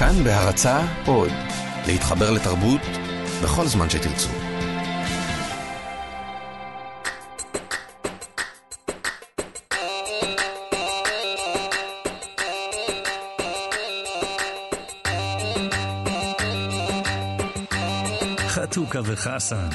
כאן בהרצה עוד, להתחבר לתרבות בכל זמן שתרצו. חתוכה וחסן.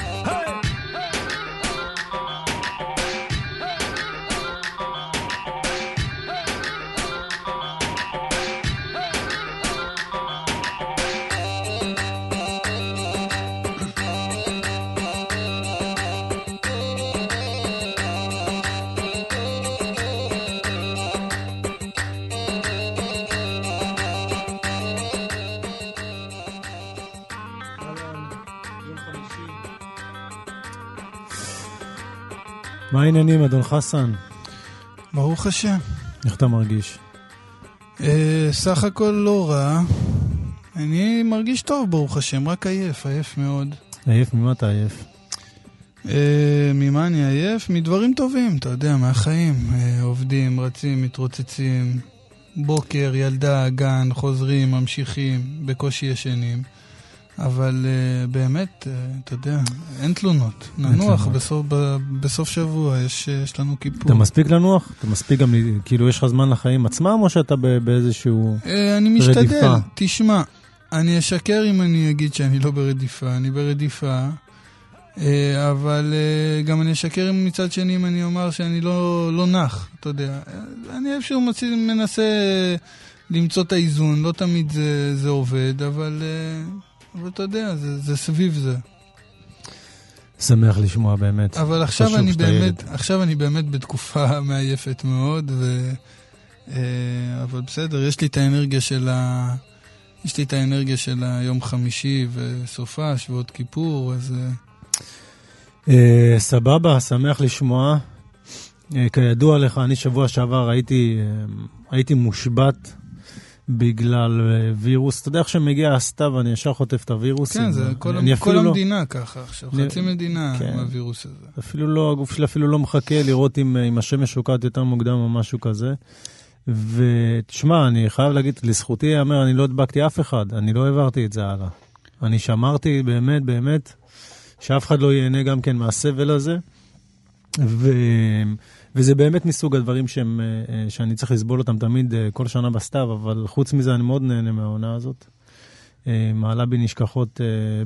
העניינים, אדון חסן? ברוך השם. איך אתה מרגיש? אה, סך הכל לא רע. אני מרגיש טוב, ברוך השם, רק עייף, עייף מאוד. עייף? ממה אתה עייף? אה, ממה אני עייף? מדברים טובים, אתה יודע, מהחיים. אה, עובדים, רצים, מתרוצצים. בוקר, ילדה, גן, חוזרים, ממשיכים, בקושי ישנים. אבל uh, באמת, uh, אתה יודע, אין תלונות. ננוח תלונות. בסוף, ב, בסוף שבוע, יש, יש לנו כיפור. אתה מספיק לנוח? אתה מספיק גם, כאילו, יש לך זמן לחיים עצמם, או שאתה באיזשהו... Uh, אני משתדל, רדיפה. תשמע, אני אשקר אם אני אגיד שאני לא ברדיפה, אני ברדיפה, אבל גם אני אשקר מצד שני אם אני אומר שאני לא, לא נח, אתה יודע. אני איפשהו מציא, מנסה למצוא את האיזון, לא תמיד זה, זה עובד, אבל, אבל אתה יודע, זה, זה סביב זה. שמח לשמוע באמת. אבל עכשיו אני באמת, ילד. עכשיו אני באמת בתקופה מעייפת מאוד, ו... אה, אבל בסדר, יש לי את האנרגיה של ה... יש לי את האנרגיה של היום חמישי וסופש ועוד כיפור, אז... אה, אה, סבבה, שמח לשמוע. כידוע לך, אני שבוע שעבר הייתי, הייתי מושבת בגלל אה, וירוס. אתה יודע איך שמגיע הסתיו, אני ישר חוטף את הווירוסים. כן, זה כל, אני. כל אפילו לא- המדינה ככה עכשיו, אני- חצי מדינה כן. עם הווירוס הזה. אפילו לא, הגוף שלי אפילו לא מחכה לראות אם, אם השמש שוקעת יותר מוקדם או משהו כזה. ותשמע, אני חייב להגיד, לזכותי ייאמר, אני לא הדבקתי אף אחד, אני לא העברתי את זה הלאה. אני שמרתי באמת, באמת, שאף אחד לא ייהנה גם כן מהסבל הזה. ו... וזה באמת מסוג הדברים שהם, אה, אה, שאני צריך לסבול אותם תמיד אה, כל שנה בסתיו, אבל חוץ מזה אני מאוד נהנה מהעונה הזאת. מעלה בי נשכחות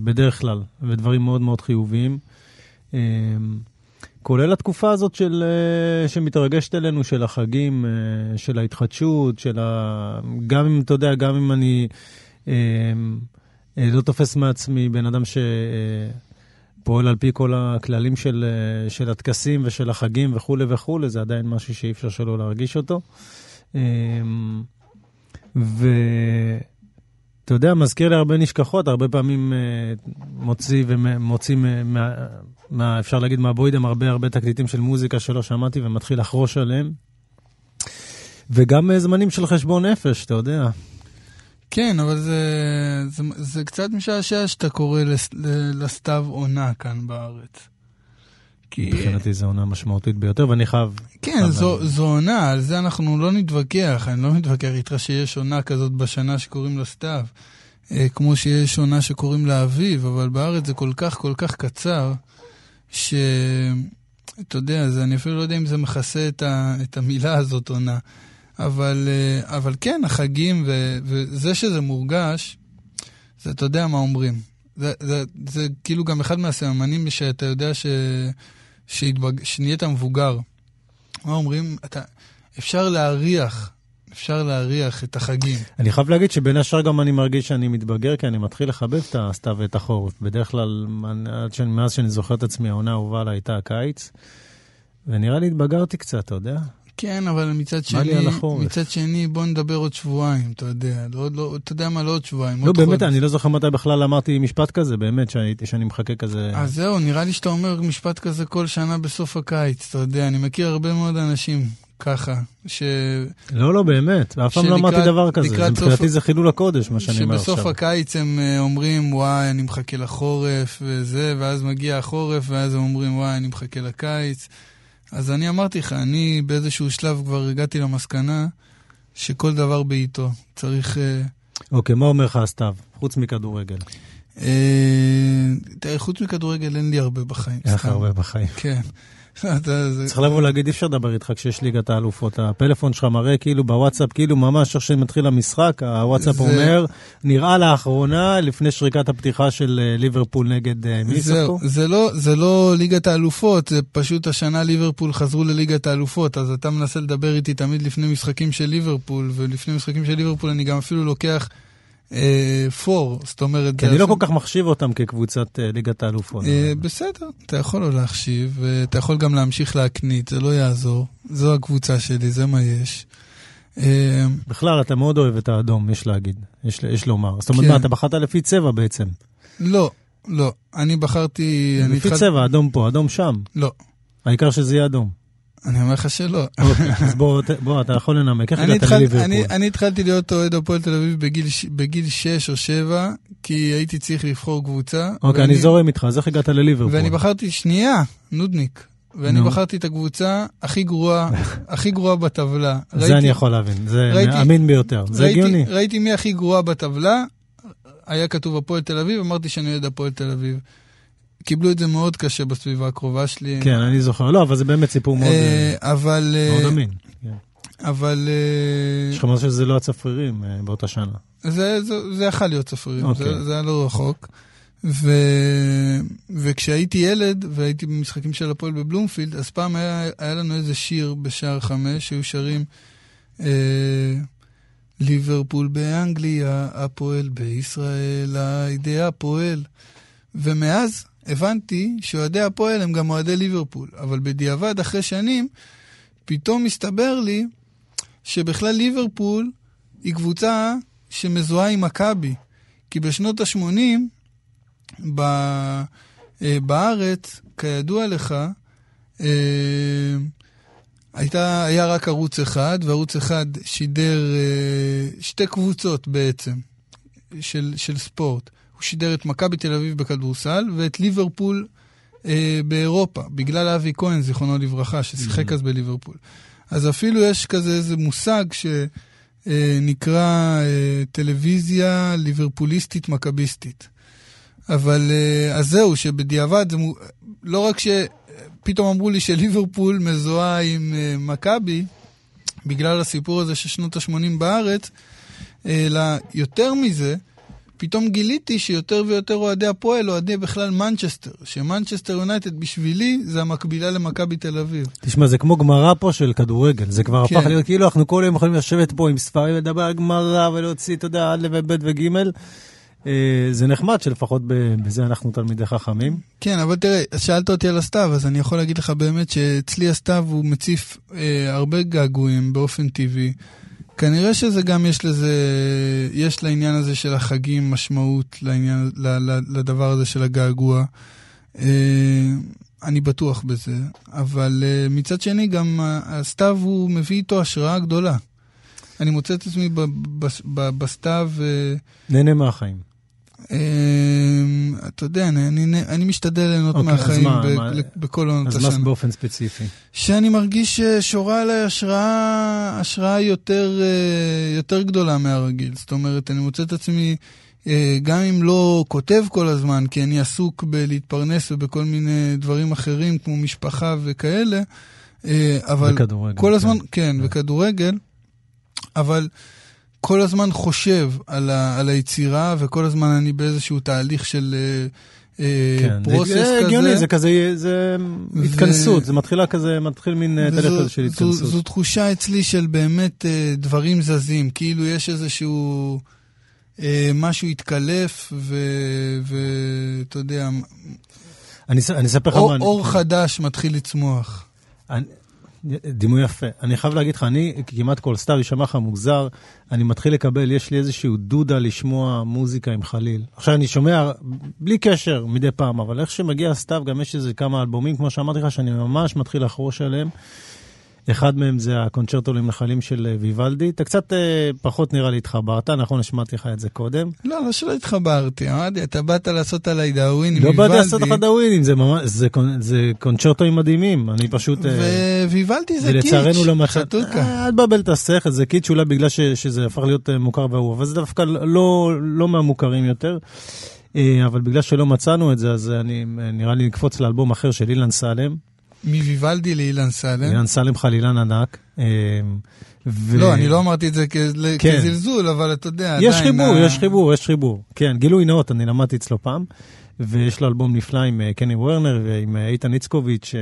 בדרך כלל, ודברים מאוד מאוד חיוביים. כולל התקופה הזאת של, שמתרגשת אלינו, של החגים, של ההתחדשות, של ה... גם אם, אתה יודע, גם אם אני לא תופס מעצמי בן אדם שפועל על פי כל הכללים של, אה, של הטקסים ושל החגים וכולי וכולי, זה עדיין משהו שאי אפשר שלא להרגיש אותו. אה, ואתה יודע, מזכיר לי הרבה נשכחות, הרבה פעמים אה, מוציא ומוציא, מה, מה, מה, אפשר להגיד, מהבוידם הרבה הרבה תקליטים של מוזיקה שלא שמעתי ומתחיל לחרוש עליהם. וגם אה, זמנים של חשבון נפש, אתה יודע. כן, אבל זה, זה, זה קצת משעשע שאתה קורא לס, לסתיו עונה כאן בארץ. כי... מבחינתי זו עונה משמעותית ביותר, ואני חייב... כן, זו, זו עונה, על זה אנחנו לא נתווכח, אני לא מתווכח איתך שיש עונה כזאת בשנה שקוראים לה סתיו, אה, כמו שיש עונה שקוראים לה אביב, אבל בארץ זה כל כך כל כך קצר, שאתה יודע, זה, אני אפילו לא יודע אם זה מכסה את, ה, את המילה הזאת עונה, אבל, אה, אבל כן, החגים ו, וזה שזה מורגש, זה אתה יודע מה אומרים. זה, זה, זה כאילו גם אחד מהסממנים שאתה יודע ש, שהתבג... שנהיית מבוגר. מה אומרים? אתה, אפשר להריח, אפשר להריח את החגים. אני חייב להגיד שבין השאר גם אני מרגיש שאני מתבגר, כי אני מתחיל לחבב את הסתיו ואת החורף. בדרך כלל, מאז שאני זוכר את עצמי, העונה האהובה עליי הייתה הקיץ. ונראה לי התבגרתי קצת, אתה יודע? כן, אבל מצד שני. מצד שני, בוא נדבר עוד שבועיים, אתה יודע. לא, לא, אתה יודע מה, לא עוד שבועיים, לא, עוד באמת, חודש. אני לא זוכר מתי בכלל אמרתי משפט כזה, באמת, שהייתי- שאני מחכה כזה... אז זהו, נראה לי שאתה אומר משפט כזה כל שנה בסוף הקיץ, אתה יודע. אני מכיר הרבה מאוד אנשים ככה, ש... לא, לא, באמת, ואף פעם לא אמרתי דבר כזה. מבחינתי זה חילול הקודש, מה שאני אומר שבסוף עכשיו. הקיץ הם אה, אומרים, וואי, אני מחכה לחורף וזה, ואז מגיע החורף, ואז הם אומרים, וואי, אני מחכה לקיץ. אז אני אמרתי לך, אני באיזשהו שלב כבר הגעתי למסקנה שכל דבר בעיתו. צריך... אה, אוקיי, מה אומר לך הסתיו, חוץ מכדורגל? אה, תראה, חוץ מכדורגל אין לי הרבה בחיים. אין לך. הרבה בחיים. כן. זה- צריך לבוא ולהגיד, אי אפשר לדבר איתך כשיש ליגת האלופות. הפלאפון שלך מראה כאילו בוואטסאפ, כאילו ממש איך שמתחיל המשחק, הוואטסאפ זה- אומר, נראה לאחרונה, לפני שריקת הפתיחה של אה, ליברפול נגד אה, מי זהו, ישחקו? זה לא, זה לא ליגת האלופות, זה פשוט השנה ליברפול חזרו לליגת האלופות, אז אתה מנסה לדבר איתי תמיד לפני משחקים של ליברפול, ולפני משחקים של ליברפול אני גם אפילו לוקח אה, פור, זאת אומרת... כי אני לא כל כך מחשיב אותם כקבוצת אה, ליגת האלופות. אה, בסדר, אתה יכול לא להחשיב, ואתה יכול גם להמשיך להקנית, זה לא יעזור. זו הקבוצה שלי, זה מה יש. אה, בכלל, אתה מאוד אוהב את האדום, יש להגיד, יש יש לומר. זאת אומרת, כן. מה, אתה בחרת לפי צבע בעצם. לא, לא, אני בחרתי... אני לפי התחלתי- צבע, אדום פה, אדום שם. לא, העיקר שזה יהיה אדום. אני אומר לך שלא. אוקיי, אז בוא, אתה יכול לנמק. איך אני הגעת לליברפול? אני- התחלתי להיות אוהד הפועל תל אביב בגיל ש- בגיל 6 או 7, כי הייתי צריך לבחור קבוצה. אוקיי, אני זורם איתך, אז איך הגעת לליברפול? ואני בחרתי, שנייה, נודניק. ואני. בחרתי את הקבוצה הכי גרועה, הכי גרועה בטבלה. זה אני יכול להבין, זה אמין ביותר. זה הגיוני. ראיתי מי הכי גרועה בטבלה, היה כתוב הפועל תל אביב, אמרתי שאני אוהד הפועל תל אביב. קיבלו את זה מאוד קשה בסביבה הקרובה שלי. כן, אני זוכר. לא, אבל זה באמת סיפור מאוד אה, אה, אבל... אה, מאוד אמין. כן. אבל... יש לך מזל שזה לא הצפרירים באותה שנה. זה, זה, זה יכול להיות צפרים, אוקיי. זה, זה היה לא רחוק. ו... וכשהייתי ילד והייתי במשחקים של הפועל בבלומפילד, אז פעם היה, היה לנו איזה שיר בשער חמש, שהיו שרים אה, ליברפול באנגליה, הפועל בישראל, הידי הפועל. ומאז הבנתי שאוהדי הפועל הם גם אוהדי ליברפול, אבל בדיעבד, אחרי שנים, פתאום הסתבר לי שבכלל ליברפול היא קבוצה שמזוהה עם מכבי. כי בשנות ה-80, ב, אה, בארץ, כידוע לך, אה, הייתה, היה רק ערוץ אחד, וערוץ אחד שידר אה, שתי קבוצות בעצם של, של ספורט. הוא שידר את מכבי תל אביב בכדורסל ואת ליברפול אה, באירופה, בגלל אבי כהן, זיכרונו לברכה, ששיחק אז בליברפול. אז אפילו יש כזה איזה מושג שנקרא אה, טלוויזיה ליברפוליסטית מכביסטית. אבל אה, אז זהו, שבדיעבד, זה מו... לא רק שפתאום אמרו לי שליברפול מזוהה עם אה, מכבי, בגלל הסיפור הזה של שנות ה-80 בארץ, אלא יותר מזה, פתאום גיליתי שיותר ויותר אוהדי הפועל אוהדי בכלל מנצ'סטר, שמנצ'סטר יונייטד בשבילי זה המקבילה למכבי תל אביב. תשמע, זה כמו גמרא פה של כדורגל. זה כבר כן. הפך להיות כאילו אנחנו כל יום יכולים לשבת פה עם ספרים ולדבר על גמרא ולהוציא, אתה יודע, א' וב' וג'. אה, זה נחמד שלפחות בזה אנחנו תלמידי חכמים. כן, אבל תראה, שאלת אותי על הסתיו, אז אני יכול להגיד לך באמת שאצלי הסתיו הוא מציף אה, הרבה געגועים באופן טבעי. כנראה שזה גם יש לזה, יש לעניין הזה של החגים משמעות לעניין, לדבר הזה של הגעגוע. אה, אני בטוח בזה, אבל אה, מצד שני גם ה- הסתיו הוא מביא איתו השראה גדולה. אני מוצא את עצמי בסתיו... אה, נהנה מהחיים. אמ, אתה יודע, אני, אני, אני משתדל ליהנות אוקיי, מהחיים מה, ב- מה- ל- בכל עונות אז מה השנה. באופן ספציפי? שאני מרגיש ששורה עליי השראה, השראה יותר, אה, יותר גדולה מהרגיל. זאת אומרת, אני מוצא את עצמי, אה, גם אם לא כותב כל הזמן, כי אני עסוק בלהתפרנס ובכל מיני דברים אחרים, כמו משפחה וכאלה, אה, אבל וכדורגל, כל כן. הזמן, כן, וכדורגל, אבל כל הזמן חושב על, ה, על היצירה, וכל הזמן אני באיזשהו תהליך של אה, אה, כן, פרוסס זה כזה. הגיוני, זה כזה, זה ו- התכנסות, זה מתחילה כזה, מתחיל מין אה, תהליך כזה של זו, התכנסות. זו תחושה אצלי של באמת אה, דברים זזים, כאילו יש איזשהו... אה, משהו התקלף, ואתה יודע, אני אני אספר לך אור, מה... אור חדש מתחיל לצמוח. אני- דימוי יפה. אני חייב להגיד לך, אני כמעט כל סתיו יישמע לך מוזר, אני מתחיל לקבל, יש לי איזשהו דודה לשמוע מוזיקה עם חליל. עכשיו אני שומע, בלי קשר, מדי פעם, אבל איך שמגיע סתיו, גם יש איזה כמה אלבומים, כמו שאמרתי לך, שאני ממש מתחיל לחרוש עליהם. אחד מהם זה הקונצ'רטו למנחלים של אה, ויוולדי. אתה קצת אה, פחות נראה לי התחברת, נכון? השמעתי לך את זה קודם. לא, לא שלא התחברתי, אמרתי, אתה באת לעשות עליי דאווין עם לא. באתי לעשות לך דאווינים, זה ממש, זה, קונ- זה קונצ'רטוים מדהימים, אני פשוט... אה, וויוולדי זה קיץ', ולצערנו לא מצאת... חתוכה. אה, אל תבלבל את השכל, זה קיץ' אולי בגלל ש, שזה הפך להיות מוכר ואהוב, אבל זה דווקא לא, לא מהמוכרים יותר. אבל בגלל שלא מצאנו את זה, אז אני, נראה לי נקפוץ לאלבום אחר של אילן סלם. מוויוולדי לאילן סלם. אילן סלם חלילן ענק. אה, ו... לא, אני לא אמרתי את זה כ- כן. כזלזול, אבל אתה יודע, יש עדיין... חיבור, ה- יש חיבור, יש חיבור. כן, גילוי נאות, אני למדתי אצלו פעם, ויש לו אלבום נפלא עם אה, קני וורנר ועם אה, איתן איצקוביץ',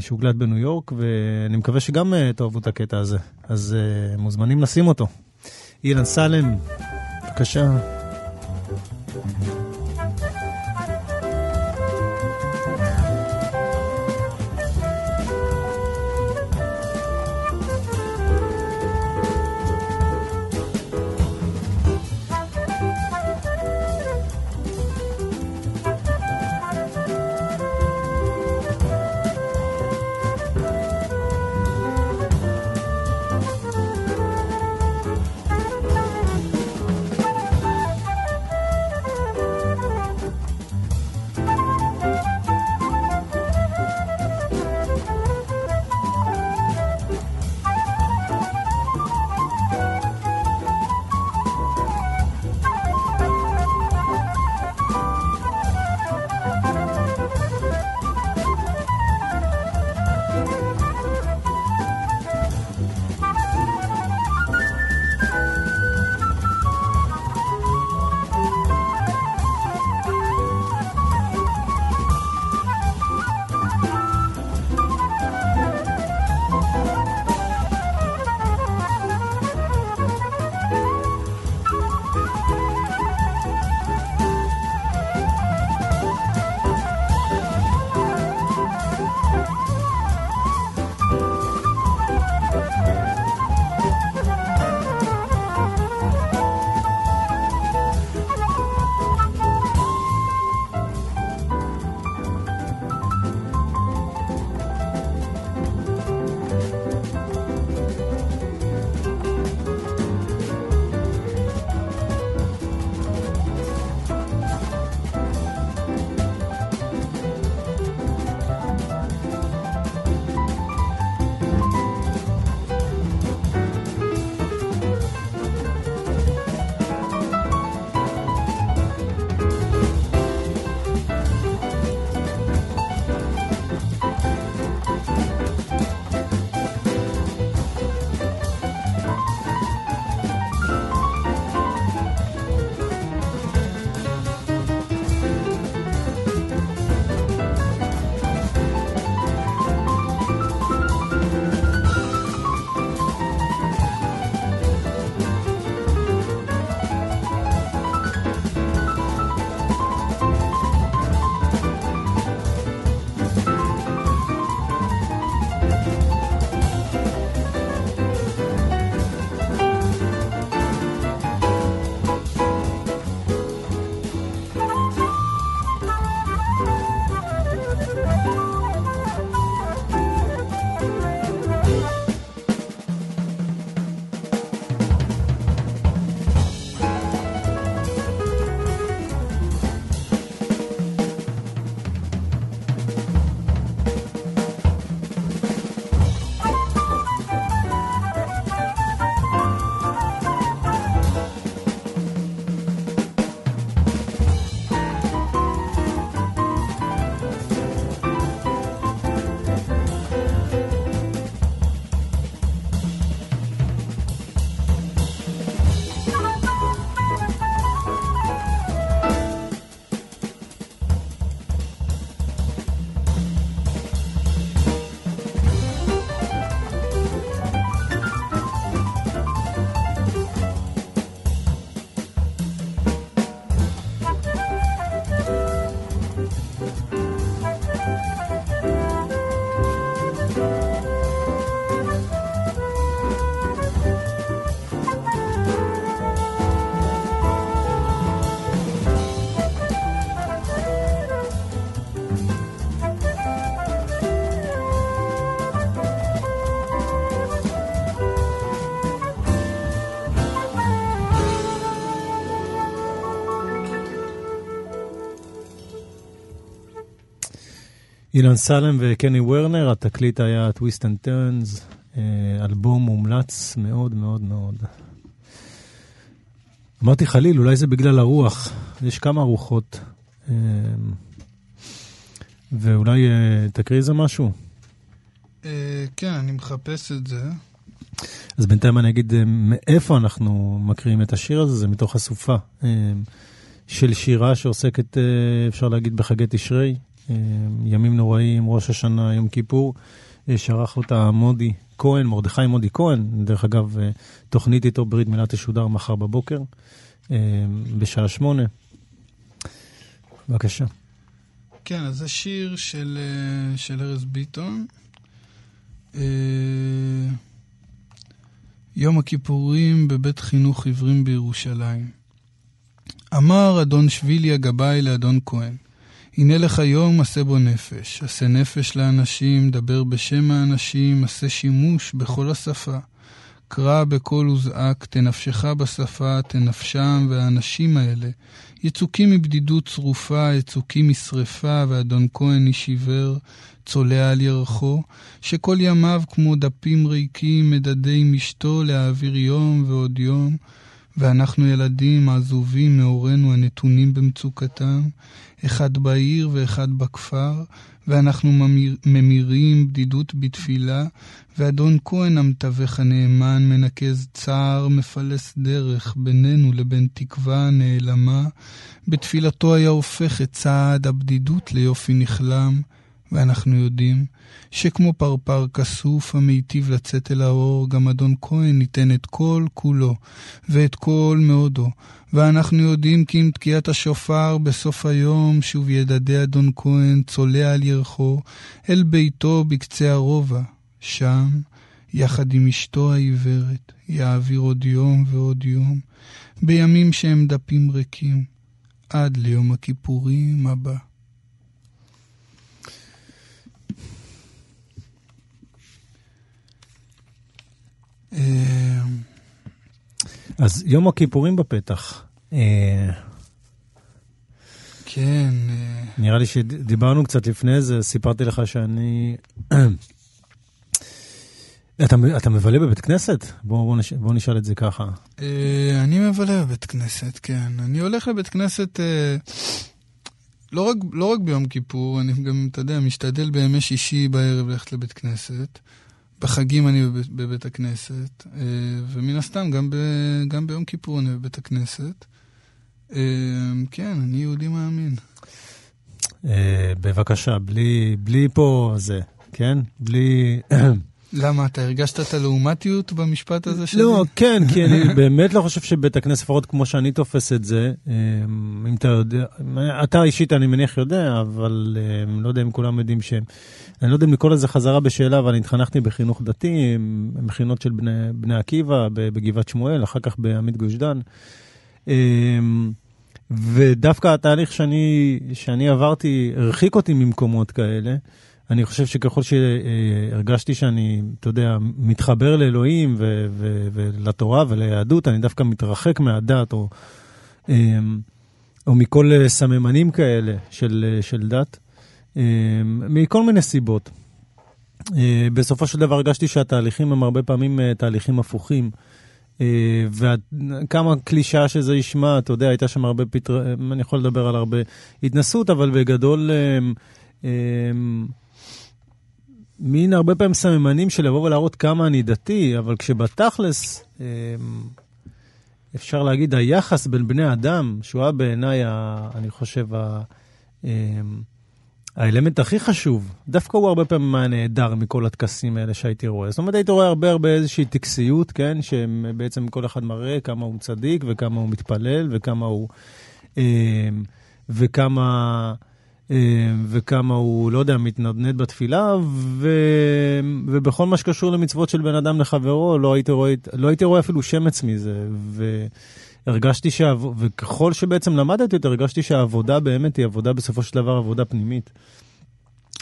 שהוקלט בניו יורק, ואני מקווה שגם אה, תאהבו את הקטע הזה. אז מוזמנים לשים אותו. אילן סלם, בבקשה. אילן סלם וקני וורנר, התקליט היה Twist and Turns, אלבום מומלץ מאוד מאוד מאוד. אמרתי חליל, אולי זה בגלל הרוח, יש כמה רוחות. אה, ואולי אה, תקריא איזה משהו. אה, כן, אני מחפש את זה. אז בינתיים אני אגיד מאיפה אנחנו מקריאים את השיר הזה, זה מתוך הסופה של שירה שעוסקת, אפשר להגיד, בחגי תשרי, ימים נוראים, ראש השנה, יום כיפור. שערך אותה מודי כהן, מרדכי מודי כהן, דרך אגב, תוכנית איתו ברית מילה תשודר מחר בבוקר, בשעה שמונה. בבקשה. כן, אז זה שיר של, אה, של ארז ביטון. אה, יום הכיפורים בבית חינוך עיוורים בירושלים. אמר אדון שבילי הגבאי לאדון כהן, הנה לך יום עשה בו נפש, עשה נפש לאנשים, דבר בשם האנשים, עשה שימוש בכל השפה. קרא בקול וזעק, תנפשך בשפה, תנפשם, והאנשים האלה, יצוקים מבדידות צרופה, יצוקים משרפה, ואדון כהן איש עיוור, צולע על ירחו, שכל ימיו כמו דפים ריקים, מדדי משתו להעביר יום ועוד יום, ואנחנו ילדים עזובים מהורינו הנתונים במצוקתם, אחד בעיר ואחד בכפר, ואנחנו ממיר, ממירים בדידות בתפילה, ואדון כהן המתווך הנאמן מנקז צער, מפלס דרך בינינו לבין תקווה נעלמה. בתפילתו היה הופך את צעד הבדידות ליופי נכלם, ואנחנו יודעים שכמו פרפר כסוף המיטיב לצאת אל האור, גם אדון כהן ייתן את כל כולו ואת כל מאודו. ואנחנו יודעים כי עם תקיעת השופר בסוף היום שוב ידדי אדון כהן צולע על ירחו אל ביתו בקצה הרובע. שם, יחד עם אשתו העיוורת, יעביר עוד יום ועוד יום, בימים שהם דפים ריקים, עד ליום הכיפורים הבא. אז יום הכיפורים בפתח. אה, כן. אה. נראה לי שדיברנו קצת לפני זה, סיפרתי לך שאני... אתה, אתה מבלה בבית כנסת? בוא, בוא, נש, בוא נשאל את זה ככה. אני מבלה בבית כנסת, כן. אני הולך לבית כנסת לא רק, לא רק ביום כיפור, אני גם, אתה יודע, משתדל בימי שישי בערב ללכת לבית כנסת. בחגים אני בבית, בבית הכנסת, אה, ומן הסתם גם, ב, גם ביום כיפור אני בבית הכנסת. אה, כן, אני יהודי מאמין. אה, בבקשה, בלי, בלי פה זה, כן? בלי... למה, אתה הרגשת את הלעומתיות במשפט הזה שלי? לא, כן, כי אני באמת לא חושב שבית הכנסת, לפחות כמו שאני תופס את זה, אם אתה יודע, אתה אישית אני מניח יודע, אבל לא יודע אם כולם יודעים שהם... אני לא יודע אם לקרוא לזה חזרה בשאלה, אבל אני התחנכתי בחינוך דתי, מכינות של בני, בני עקיבא בגבעת שמואל, אחר כך בעמית גוש דן. אמ, ודווקא התהליך שאני, שאני עברתי הרחיק אותי ממקומות כאלה. אני חושב שככל שהרגשתי שאני, אתה יודע, מתחבר לאלוהים ו- ו- ולתורה וליהדות, אני דווקא מתרחק מהדת או, אמ, או מכל סממנים כאלה של, של דת. אמ, מכל מיני סיבות. אה, בסופו של דבר הרגשתי שהתהליכים הם הרבה פעמים אה, תהליכים הפוכים. אה, וכמה קלישאה שזה ישמע, אתה יודע, הייתה שם הרבה פתר... אני יכול לדבר על הרבה התנסות, אבל בגדול, מין הרבה פעמים סממנים של לבוא ולהראות כמה אני דתי, אבל כשבתכלס, אפשר להגיד, היחס בין בני אדם, שהוא היה בעיניי, אני חושב, האלמנט הכי חשוב, דווקא הוא הרבה פעמים היה נהדר מכל הטקסים האלה שהייתי רואה. זאת אומרת, הייתי רואה הרבה הרבה איזושהי טקסיות, כן? שבעצם כל אחד מראה כמה הוא צדיק וכמה הוא מתפלל וכמה הוא... אה, וכמה... אה, וכמה הוא, לא יודע, מתנדנד בתפילה, ו... ובכל מה שקשור למצוות של בן אדם לחברו, לא הייתי רואה, לא הייתי רואה אפילו שמץ מזה. ו... הרגשתי שעב... וככל שבעצם למדתי יותר, הרגשתי שהעבודה באמת היא עבודה בסופו של דבר עבודה פנימית.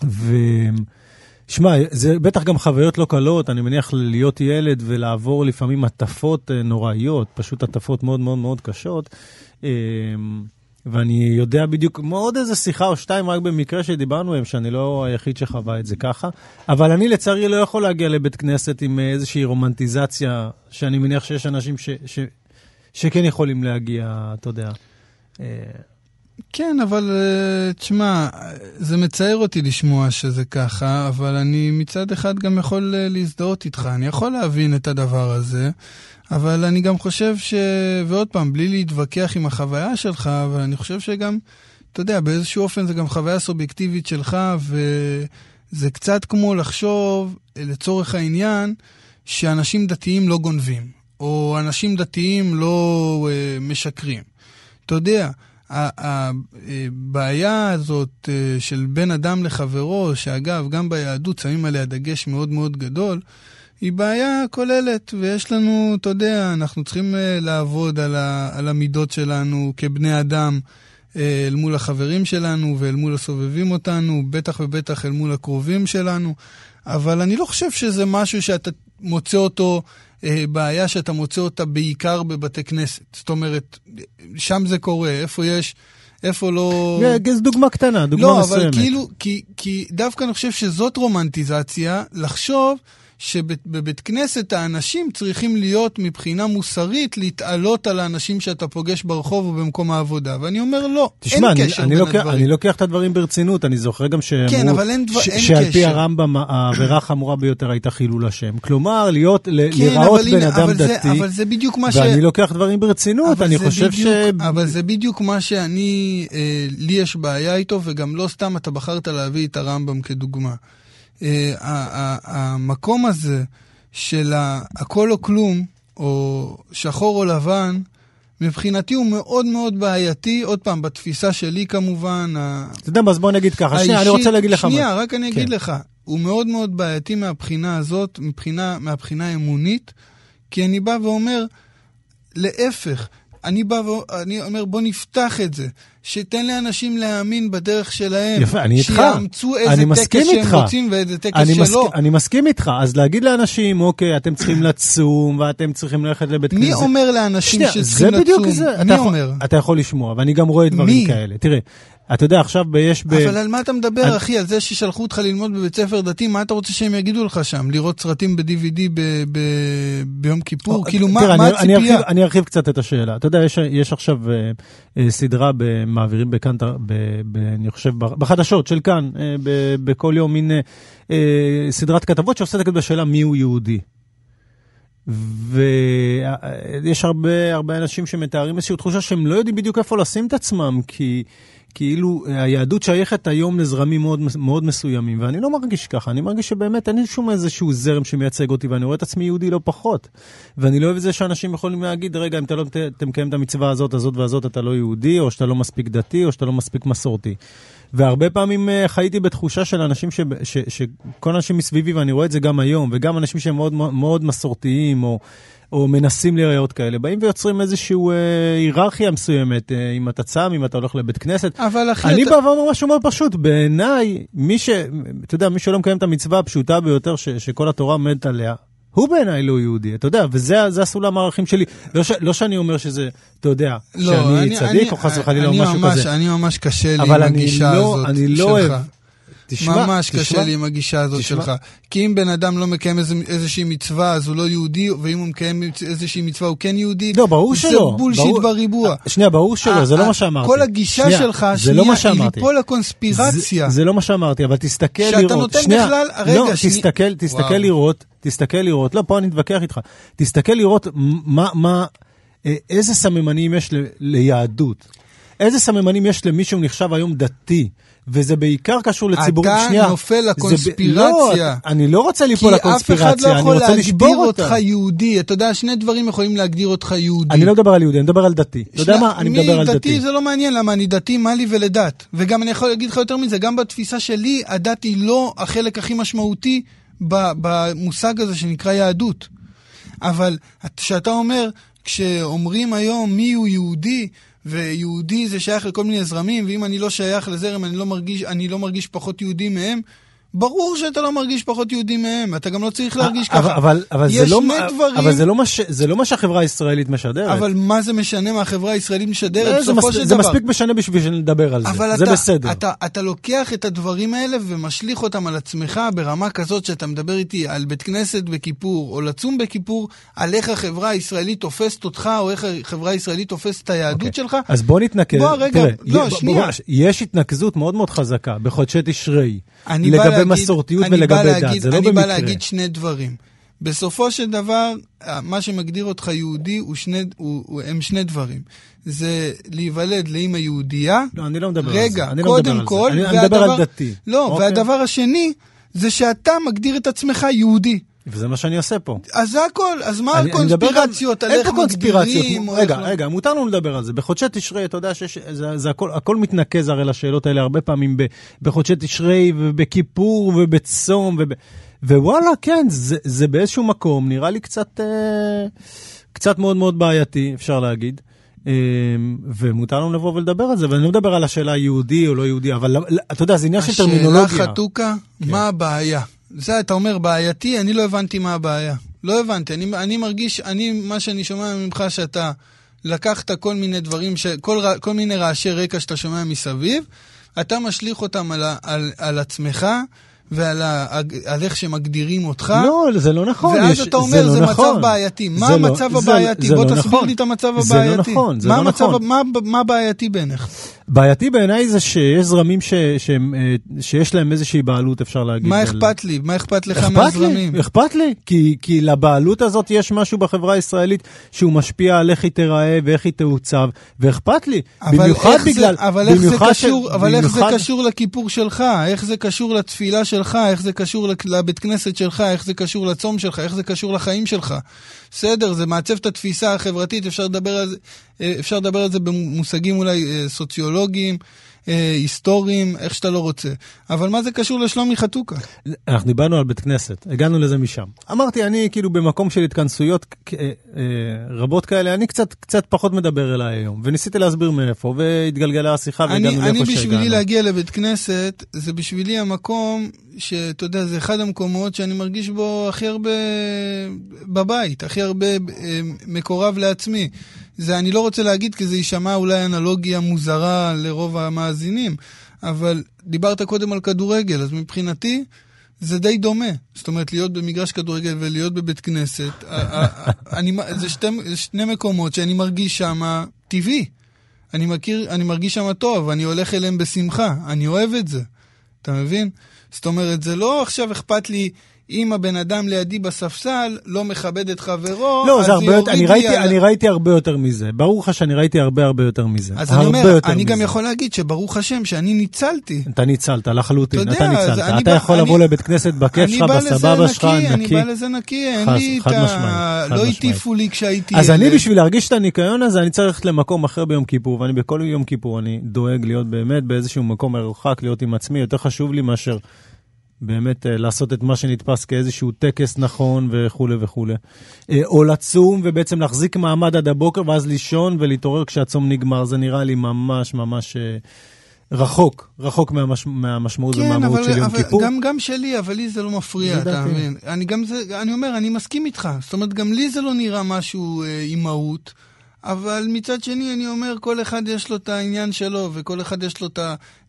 ו... שמע, זה בטח גם חוויות לא קלות, אני מניח להיות ילד ולעבור לפעמים הטפות אה, נוראיות, פשוט הטפות מאוד מאוד מאוד קשות. ואני יודע בדיוק, עוד איזה שיחה או שתיים רק במקרה שדיברנו עליהם, שאני לא היחיד שחווה את זה ככה, אבל אני לצערי לא יכול להגיע לבית כנסת עם איזושהי רומנטיזציה, שאני מניח שיש אנשים ש, ש, שכן יכולים להגיע, אתה יודע. כן, אבל אה, תשמע, זה מצער אותי לשמוע שזה ככה, אבל אני מצד אחד גם יכול אה, להזדהות איתך. אני יכול להבין את הדבר הזה, אבל אני גם חושב ש... ועוד פעם, בלי להתווכח עם החוויה שלך, אבל אני חושב שגם, אתה יודע, באיזשהו אופן זה גם חוויה סובייקטיבית שלך, וזה קצת כמו לחשוב, אה, לצורך העניין, שאנשים דתיים לא גונבים, או אנשים דתיים לא משקרים. אתה יודע, הבעיה הזאת אה, של בין אדם לחברו, שאגב, גם ביהדות שמים עליה דגש מאוד מאוד גדול, היא בעיה כוללת, ויש לנו, אתה יודע, אנחנו צריכים אה, לעבוד על, ה, על המידות שלנו כבני אדם אה, אל מול החברים שלנו ואל מול הסובבים אותנו, בטח ובטח אל מול הקרובים שלנו, אבל אני לא חושב שזה משהו שאתה מוצא אותו אה, בעיה שאתה מוצא אותה בעיקר בבתי כנסת. זאת אומרת, שם זה קורה, איפה יש... איפה לא... זו דוגמה קטנה, דוגמה לא, מסוימת. לא, אבל כאילו, כי, כי דווקא אני חושב שזאת רומנטיזציה, לחשוב שבבית כנסת האנשים צריכים להיות מבחינה מוסרית להתעלות על האנשים שאתה פוגש ברחוב או במקום העבודה. ואני אומר, לא, תשמע, אין אני, קשר אני בין לוקח, הדברים. אני לוקח את הדברים ברצינות, אני זוכר גם שאמרו... כן, אבל אין דבר- אין שעל פי קשר. הרמב"ם, העבירה החמורה ביותר הייתה חילול השם. כלומר, להיות, ל- כן, להיראות אבל בן הנה, אדם אבל זה- דתי, אבל זה בדיוק מה ש... ואני לוקח דברים ברצינות, אני זה חושב בדיוק, ש... אבל זה בדיוק מה שאני, אה, לי יש בעיה איתו, וגם לא סתם אתה בחרת להביא את הרמב"ם כדוגמה. אה, המקום הזה של הכל או כלום, או שחור או לבן, מבחינתי הוא מאוד מאוד בעייתי, עוד פעם, בתפיסה שלי כמובן, אתה יודע מה, אז בוא נגיד ככה, שנייה, אני רוצה להגיד לך שנייה, משהו. רק אני אגיד כן. לך. הוא מאוד מאוד בעייתי מהבחינה הזאת, מבחינה, מהבחינה האמונית, כי אני בא ואומר, להפך, אני בא ואני אומר, בוא נפתח את זה, שתן לאנשים להאמין בדרך שלהם. יפה, אני איתך. שיאמצו איזה טקס שהם איתך. רוצים ואיזה טקס אני, שלא. מסכ... אני מסכים איתך, אז להגיד לאנשים, אוקיי, אתם צריכים לצום, ואתם צריכים ללכת לבית כנסת. מי אומר לאנשים שנייה, שצריכים זה בדיוק לצום? זה. מי אתה יכול- אומר? אתה יכול לשמוע, ואני גם רואה דברים מי? כאלה. תראה, אתה יודע, עכשיו יש ב... אבל על מה אתה מדבר, אני- אחי? על זה ששלחו אותך ללמוד בבית ספר דתי? מה אתה רוצה שהם יגידו לך שם? לראות סרטים ב-DVD ב- ב- ביום כיפור? כאילו, מה תראה, מה אני, אני, הציפייה? ארחיב, אני ארחיב קצת את השאלה. אתה יודע, יש, יש עכשיו אה, אה, סדרה במעבירים בכאן, ב, ב, אני חושב, בחדשות של כאן, אה, ב, בכל יום, מין אה, אה, סדרת כתבות שעוסקת בשאלה מיהו יהודי. ויש הרבה, הרבה אנשים שמתארים איזושהי תחושה שהם לא יודעים בדיוק איפה לשים את עצמם, כי כאילו היהדות שייכת היום לזרמים מאוד, מאוד מסוימים, ואני לא מרגיש ככה, אני מרגיש שבאמת אין לי שום איזשהו זרם שמייצג אותי, ואני רואה את עצמי יהודי לא פחות. ואני לא אוהב את זה שאנשים יכולים להגיד, רגע, אם אתה לא מקיים את המצווה הזאת, הזאת והזאת, אתה לא יהודי, או שאתה לא מספיק דתי, או שאתה לא מספיק מסורתי. והרבה פעמים אה, חייתי בתחושה של אנשים, ש, ש, שכל האנשים מסביבי, ואני רואה את זה גם היום, וגם אנשים שהם מאוד, מאוד מסורתיים, או, או מנסים להיראות כאלה, באים ויוצרים איזושהי אה, היררכיה מסוימת, אה, אם אתה צם, אם אתה הולך לבית כנסת. אבל אחי, אני אתה- בא ואומר משהו מאוד פשוט, בעיניי, מי ש... אתה יודע, מי שלא מקיים את המצווה הפשוטה ביותר ש, שכל התורה עומדת עליה, הוא בעיניי לא יהודי, אתה יודע, וזה זה הסולם הערכים שלי. לא, ש, לא שאני אומר שזה, אתה יודע, לא, שאני אני- צדיק, אני- או חס וחלילה, או משהו ממש- כזה. אני ממש קשה לי אבל עם הגישה לא- הזאת אני לא שלך. אוהב- תשמע, ממש תשמע, קשה לי עם הגישה הזאת תשמע. שלך. כי אם בן אדם לא מקיים איזה- איזושהי מצווה, אז הוא לא יהודי, ואם הוא מקיים איזושהי מצווה, הוא כן יהודי. לא, ברור שלא. זה בולשיט ברור- בריבוע. שנייה, ברור שלא, זה לא ה- מה שאמרתי. כל הגישה שנייה, שלך, לא מה השנייה, היא. ליפול לקונספירציה. זה, זה לא מה שאמרתי, אבל תסתכל שאתה לראות. נותן שנייה, בכלל- רגע, לא, שני- תסתכל, תסתכל וואו. לראות, תסתכל לראות, לא, פה אני אתווכח איתך. תסתכל לראות מה, מה, אה, איזה סממנים יש ל, ליהדות. איזה סממנים יש למי שהוא נחשב היום דתי. וזה בעיקר קשור לציבור, אתה שנייה. נופל לקונספירציה. לא, אני לא רוצה כי ליפול אף אחד לקונספירציה, לא אני יכול רוצה להגדיר לשבור אותך אותה. יהודי. אתה יודע, שני דברים יכולים להגדיר אותך יהודי. אני לא מדבר על יהודי, אני מדבר על דתי. אתה יודע מה? אני מדבר על דתי. דתי זה לא מעניין, למה אני דתי, מה לי ולדת. וגם אני יכול להגיד לך יותר מזה, גם בתפיסה שלי, הדת היא לא החלק הכי משמעותי במושג הזה שנקרא יהדות. אבל כשאתה אומר, כשאומרים היום מי הוא יהודי, ויהודי זה שייך לכל מיני זרמים, ואם אני לא שייך לזרם, אני לא מרגיש, אני לא מרגיש פחות יהודי מהם, ברור שאתה לא מרגיש פחות יהודי מהם, אתה גם לא צריך להרגיש אבל, ככה. אבל, אבל, זה יש לא, דברים- אבל זה לא, מה ש, זה לא מה שהחברה הישראלית משדרת. אבל מה זה משנה מה החברה הישראלית משדרת זה, בסופו מס, של זה דבר? מספיק משנה בשביל שנדבר על זה. אבל זה אתה, בסדר. אתה, אתה לוקח את הדברים האלה ומשליך אותם על עצמך ברמה כזאת שאתה מדבר איתי על בית כנסת בכיפור, או לצום בכיפור, על איך החברה הישראלית תופסת אותך, או איך החברה הישראלית תופסת את היהדות אוקיי. שלך. אז בוא נתנקז. בוא, רגע, תראה, לא, י- שנייה. בוא, יש התנקזות מאוד מאוד חזקה בחודשי תשרי, אני לגבי מסורתיות אני ולגבי דת, להגיד- זה לא אני במקרה. בא להגיד שני דברים. בסופו של דבר, מה שמגדיר אותך יהודי הוא שני, הוא, הוא, הם שני דברים. זה להיוולד לאמא יהודייה. לא, אני לא מדבר על זה. רגע, אני לא קודם זה. כל, אני- אני מדבר והדבר- על דתי. לא, אוקיי? והדבר השני, זה שאתה מגדיר את עצמך יהודי. וזה מה שאני עושה פה. אז זה הכל, אז מה אני- הקונספירציות על איך. מגדירים? רגע, לא- רגע, מותר לנו לדבר על זה. בחודשי תשרי, אתה יודע שיש, זה, זה הכל, הכל מתנקז הרי לשאלות האלה הרבה פעמים ב, בחודשי תשרי ובכיפור ובצום וב... ווואלה, כן, זה, זה באיזשהו מקום נראה לי קצת, אה, קצת מאוד מאוד בעייתי, אפשר להגיד. אה, ומותר לנו לבוא ולדבר על זה, ואני לא מדבר על השאלה יהודי או לא יהודי, אבל אתה יודע, זה עניין של טרמינולוגיה. השאלה חתוקה, מה הבעיה? זה אתה אומר בעייתי, אני לא הבנתי מה הבעיה. לא הבנתי, אני, אני מרגיש, אני, מה שאני שומע ממך שאתה לקחת כל מיני דברים, ש, כל, כל מיני רעשי רקע שאתה שומע מסביב, אתה משליך אותם על, על, על עצמך ועל ה, על איך שמגדירים אותך. לא, זה לא נכון. ואז יש- אתה אומר, זה, לא מצב נכון. בעייתי. מה זה לא- המצב זה- הבעייתי? זה בוא לא תסביר נכון. לי את המצב זה לא הבעייתי. נכון, זה מה לא המצב- נכון. מה, מה בעייתי בעיניך? בעייתי בעיניי זה שיש זרמים ש, שהם, אה, שיש להם איזושהי בעלות, אפשר להגיד. מה אכפת לי? מה אכפת לך אכפת מהזרמים? לי, אכפת לי, כי, כי לבעלות הזאת יש משהו בחברה הישראלית שהוא משפיע על איך היא תיראה ואיך היא תעוצב, ואכפת לי. אבל במיוחד איך בגלל... זה, אבל איך זה במיוחד קשור, ש- אבל איך זה במיוחד- קשור לכיפור שלך? איך זה קשור לתפילה שלך? איך זה קשור לבית כנסת שלך? איך זה קשור לצום שלך? איך זה קשור לחיים שלך? בסדר, זה מעצב את התפיסה החברתית, אפשר לדבר על זה, אה, אפשר לדבר על זה במושגים אולי אה, סוציולוגיים, אה, היסטוריים, איך שאתה לא רוצה. אבל מה זה קשור לשלומי חתוקה? אנחנו דיברנו על בית כנסת, הגענו לזה משם. אמרתי, אני כאילו במקום של התכנסויות אה, אה, רבות כאלה, אני קצת, קצת פחות מדבר אליי היום, וניסיתי להסביר מאיפה, והתגלגלה השיחה אני, והגענו אני לאיפה שהגענו. בשבילי להגיע לבית כנסת, זה בשבילי המקום שאתה יודע, זה אחד המקומות שאני מרגיש בו הכי הרבה בבית, הכי הרבה אה, מקורב לעצמי. זה אני לא רוצה להגיד כי זה יישמע אולי אנלוגיה מוזרה לרוב המאזינים, אבל דיברת קודם על כדורגל, אז מבחינתי זה די דומה. זאת אומרת, להיות במגרש כדורגל ולהיות בבית כנסת, אני, זה שתי, שני מקומות שאני מרגיש שם טבעי. אני מכיר, אני מרגיש שם טוב, אני הולך אליהם בשמחה, אני אוהב את זה. אתה מבין? זאת אומרת, זה לא עכשיו אכפת לי אם הבן אדם לידי בספסל לא מכבד את חברו, לא, אז זה הרבה יוריד יותר, אני ראיתי, על- אני ראיתי הרבה יותר מזה. ברור לך שאני ראיתי הרבה הרבה יותר מזה. אז אני אומר, אני גם מזה. יכול להגיד שברוך השם שאני ניצלתי. אתה ניצלת לחלוטין, אתה אתה ניצלת. אתה בא- יכול אני- לבוא לבית כנסת בכיף שלך, בסבבה שלך, נקי, אני. בא לזה נקי, אין חד- לי את ה... לא. הטיפו לי כשהייתי אז אני. בשביל להרגיש את הניקיון הזה, אני צריך ללכת למקום אחר ביום כיפור, ואני בכל יום כיפור, אני דואג להיות באמת באיזשהו מקום מרוחק, להיות עם עצמי, יותר חשוב לי מאשר באמת אה, לעשות את מה שנתפס כאיזשהו טקס נכון וכולי וכולי. אה, או לצום ובעצם להחזיק מעמד עד הבוקר ואז לישון ולהתעורר כשהצום נגמר, זה נראה לי ממש ממש אה, רחוק, רחוק מהמש... מהמשמעות כן, ומהמהות אבל, של יום אבל כיפור. גם, גם שלי, אבל לי זה לא מפריע, אתה. מבין? אני גם זה, אני אומר, אני מסכים איתך. זאת אומרת, גם לי זה לא נראה משהו אה, עם מהות, אבל מצד שני, אני אומר, כל אחד יש לו את העניין שלו, וכל אחד יש לו את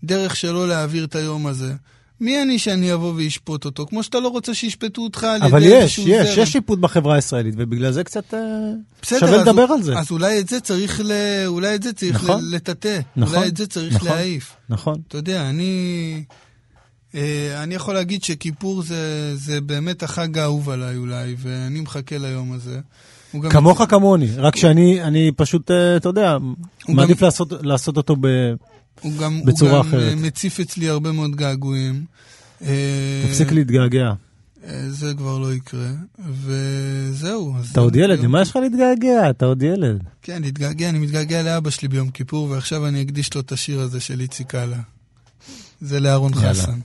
הדרך שלו להעביר את היום הזה. מי אני שאני אבוא ואשפוט אותו? כמו שאתה לא רוצה שישפטו אותך על ידי אבל יש, איזשהו יש, זרם. יש שיפוט בחברה הישראלית, ובגלל זה קצת אה, בסדר, שווה אז- לדבר על זה. אז אולי את זה צריך, ל... אולי את זה צריך נכון. ל- לטאטא. נכון, אולי את זה צריך נכון. להעיף. נכון. אתה יודע, אני... אה, אני יכול להגיד שכיפור זה, זה באמת החג האהוב עליי אולי, ואני מחכה ליום הזה. כמוך כמוני, רק שאני אני פשוט, אה, אתה יודע, מעדיף גם- לעשות- לעשות אותו ב... הוא גם, בצורה הוא גם אחרת. אה, מציף אצלי הרבה מאוד געגועים. אה, תפסיק להתגעגע. אה, זה כבר לא יקרה, וזהו. אתה עוד יום- ילד, למה יש לך להתגעגע? אתה עוד ילד. כן, להתגעגע, אני מתגעגע לאבא שלי ביום כיפור, ועכשיו אני אקדיש לו את השיר הזה של איציק אללה. זה לאהרון. חסן.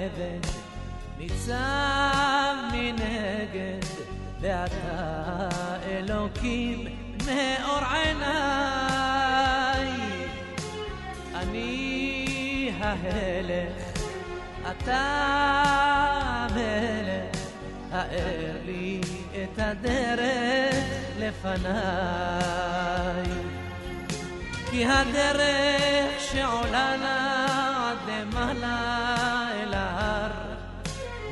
העבד ניצב מנגד, ואתה אלוקים מאור עיניי. אני ההלך, אתה המלך, האר לי את הדרך לפניי. כי הדרך שעולה לה עד למעלה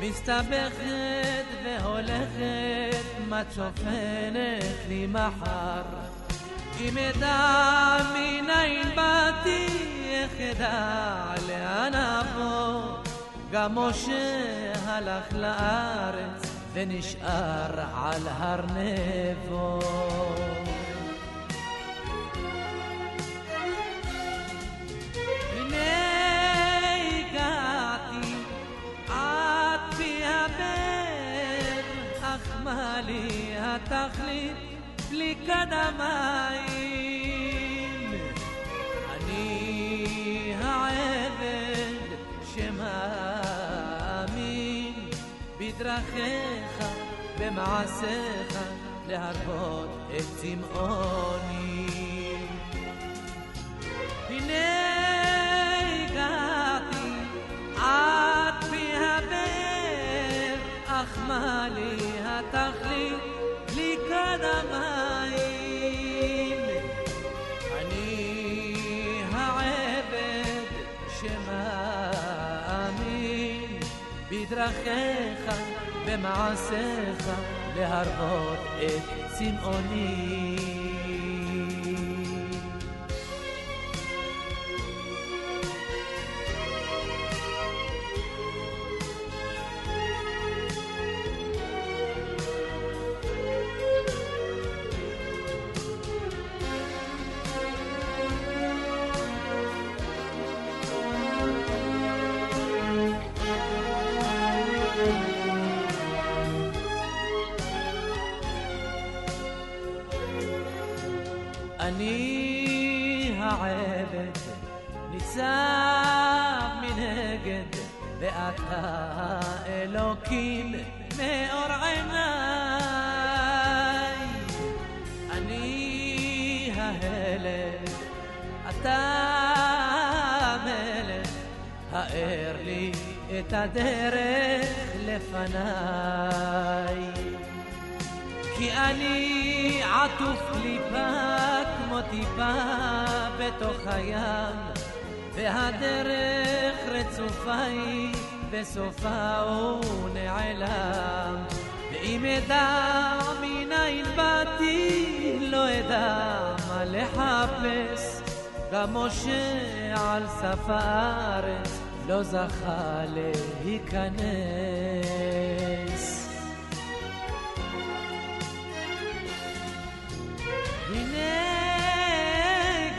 מסתבכת והולכת מה צופנת לי מחר? אם אדע מניין באתי איך אדע לאן אבוא? גם משה הלך לארץ ונשאר על הר נבו לי התכלית בלי קדמיים. אני העבד שמאמין בדרכיך, במעשיך, להרבות את צמאוני. הנה הגעתי עד פי הבאר, אך מה לי התכלית בלי קדמיים? אני העבד שמאמין בדרכיך, במעשיך, להרבות את צמאוני. משה על סף הארץ לא זכה להיכנס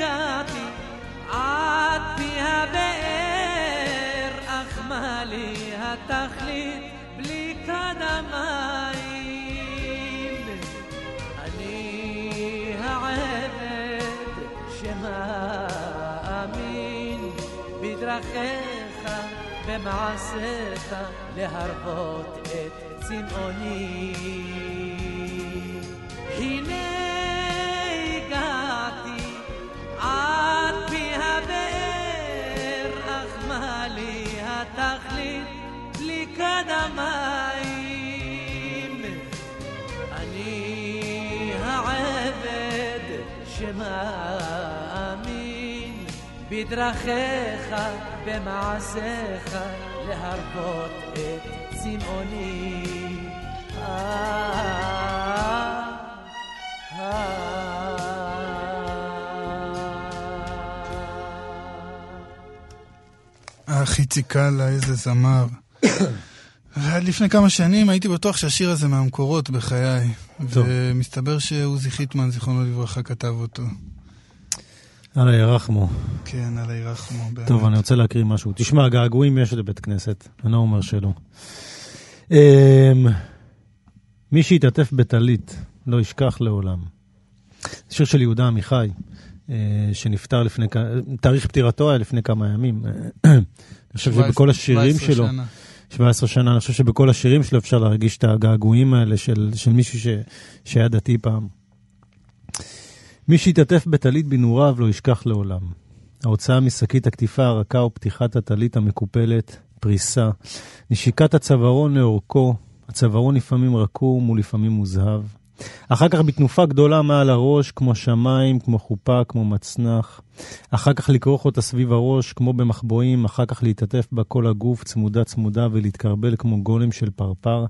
הגעתי עד פי הבאר, אך מה לי התכלית בלי קדמיים? אני העבד שמאמין בדרכיך, במעשיך, להרבות את צמאוני. הנה הגעתי עד פי הבאר, אך מה לי התכלית בלי קדמיים? אני העבד שמאמין בדרכיך, במעשיך, להרבות את צמאוני. הכי ציקלה, איזה זמר. ועד לפני כמה שנים הייתי בטוח שהשיר הזה מהמקורות בחיי. טוב. ומסתבר שעוזי חיטמן, זיכרונו לברכה, כתב אותו. אללה ירחמו. כן, אללה ירחמו. באמת. טוב, אני רוצה להקריא משהו. תשמע, געגועים יש לבית כנסת, אני לא אומר שלא. אמ, מי שהתעטף בטלית לא ישכח לעולם. שיר של יהודה עמיחי, אה, שנפטר לפני, כ- תאריך פטירתו היה לפני כמה ימים. אני חושב 17 שבכל השירים 17 שלו, שנה. 17 שנה, אני חושב שבכל השירים שלו אפשר להרגיש את הגעגועים האלה של, של מישהו ש, שהיה דתי פעם. מי שהתעטף בטלית בנעוריו לא ישכח לעולם. ההוצאה משקית הקטיפה הרכה ופתיחת הטלית המקופלת, פריסה, נשיקת הצווארון לאורכו, הצווארון לפעמים רקום ולפעמים מוזהב. אחר כך בתנופה גדולה מעל הראש, כמו שמיים, כמו חופה, כמו מצנח. אחר כך לכרוך אותה סביב הראש, כמו במחבואים, אחר כך להתעטף בה כל הגוף, צמודה צמודה, ולהתקרבל כמו גולם של פרפר,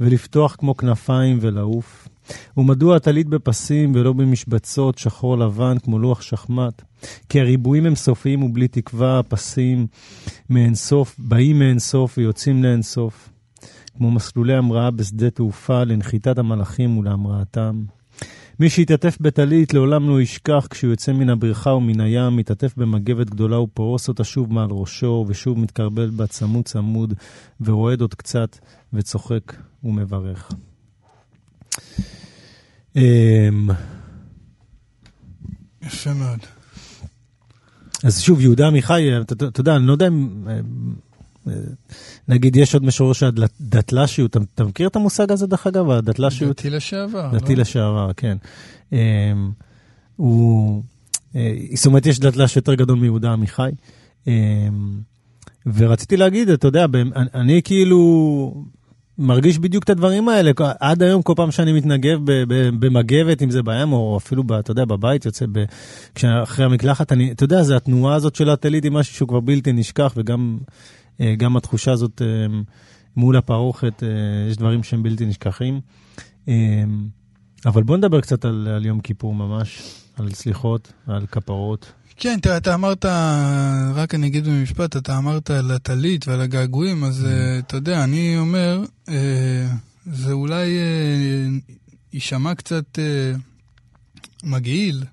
ולפתוח כמו כנפיים ולעוף. ומדוע הטלית בפסים ולא במשבצות שחור לבן כמו לוח שחמט? כי הריבועים הם סופיים ובלי תקווה, הפסים מאינסוף, באים מאינסוף ויוצאים לאינסוף. כמו מסלולי המראה בשדה תעופה לנחיתת המלאכים ולהמראתם. מי שיתעטף בטלית לעולם לא ישכח כשהוא יוצא מן הבריכה ומן הים, מתעטף במגבת גדולה ופורס אותה שוב מעל ראשו, ושוב מתקרבל בה צמוד צמוד, ורועד עוד קצת, וצוחק ומברך. אמ, יפה מאוד. אז שוב, יהודה עמיחי, אתה אתה יודע, אני לא יודע אם... נגיד, יש עוד משורר של הדתל"שיות, אתה, מכיר את המושג הזה, דרך אגב, הדתל"שיות? דתי לשעבר. דתי לא? לשעבר, כן. אמ, הוא... אה, זאת אומרת, יש דתל"ש יותר גדול מיהודה עמיחי. אמ, ורציתי להגיד, אתה יודע, אני, כאילו מרגיש בדיוק את הדברים האלה. עד היום, כל פעם שאני מתנגב במגבת, אם זה בים, או אפילו, אתה יודע, בבית, יוצא ב... אחרי המקלחת, אני, אתה יודע, זה התנועה הזאת של הטלית היא משהו שהוא כבר בלתי נשכח, וגם גם התחושה הזאת אה, מול הפרוכת, אה, יש דברים שהם בלתי נשכחים. אבל בוא נדבר קצת על, על יום כיפור ממש, על סליחות, על כפרות. כן, תראה, אתה אמרת, רק אני אגיד במשפט, אתה אמרת על הטלית ועל הגעגועים, אז mm. אתה יודע, אני אומר, זה אולי יישמע קצת מגעיל,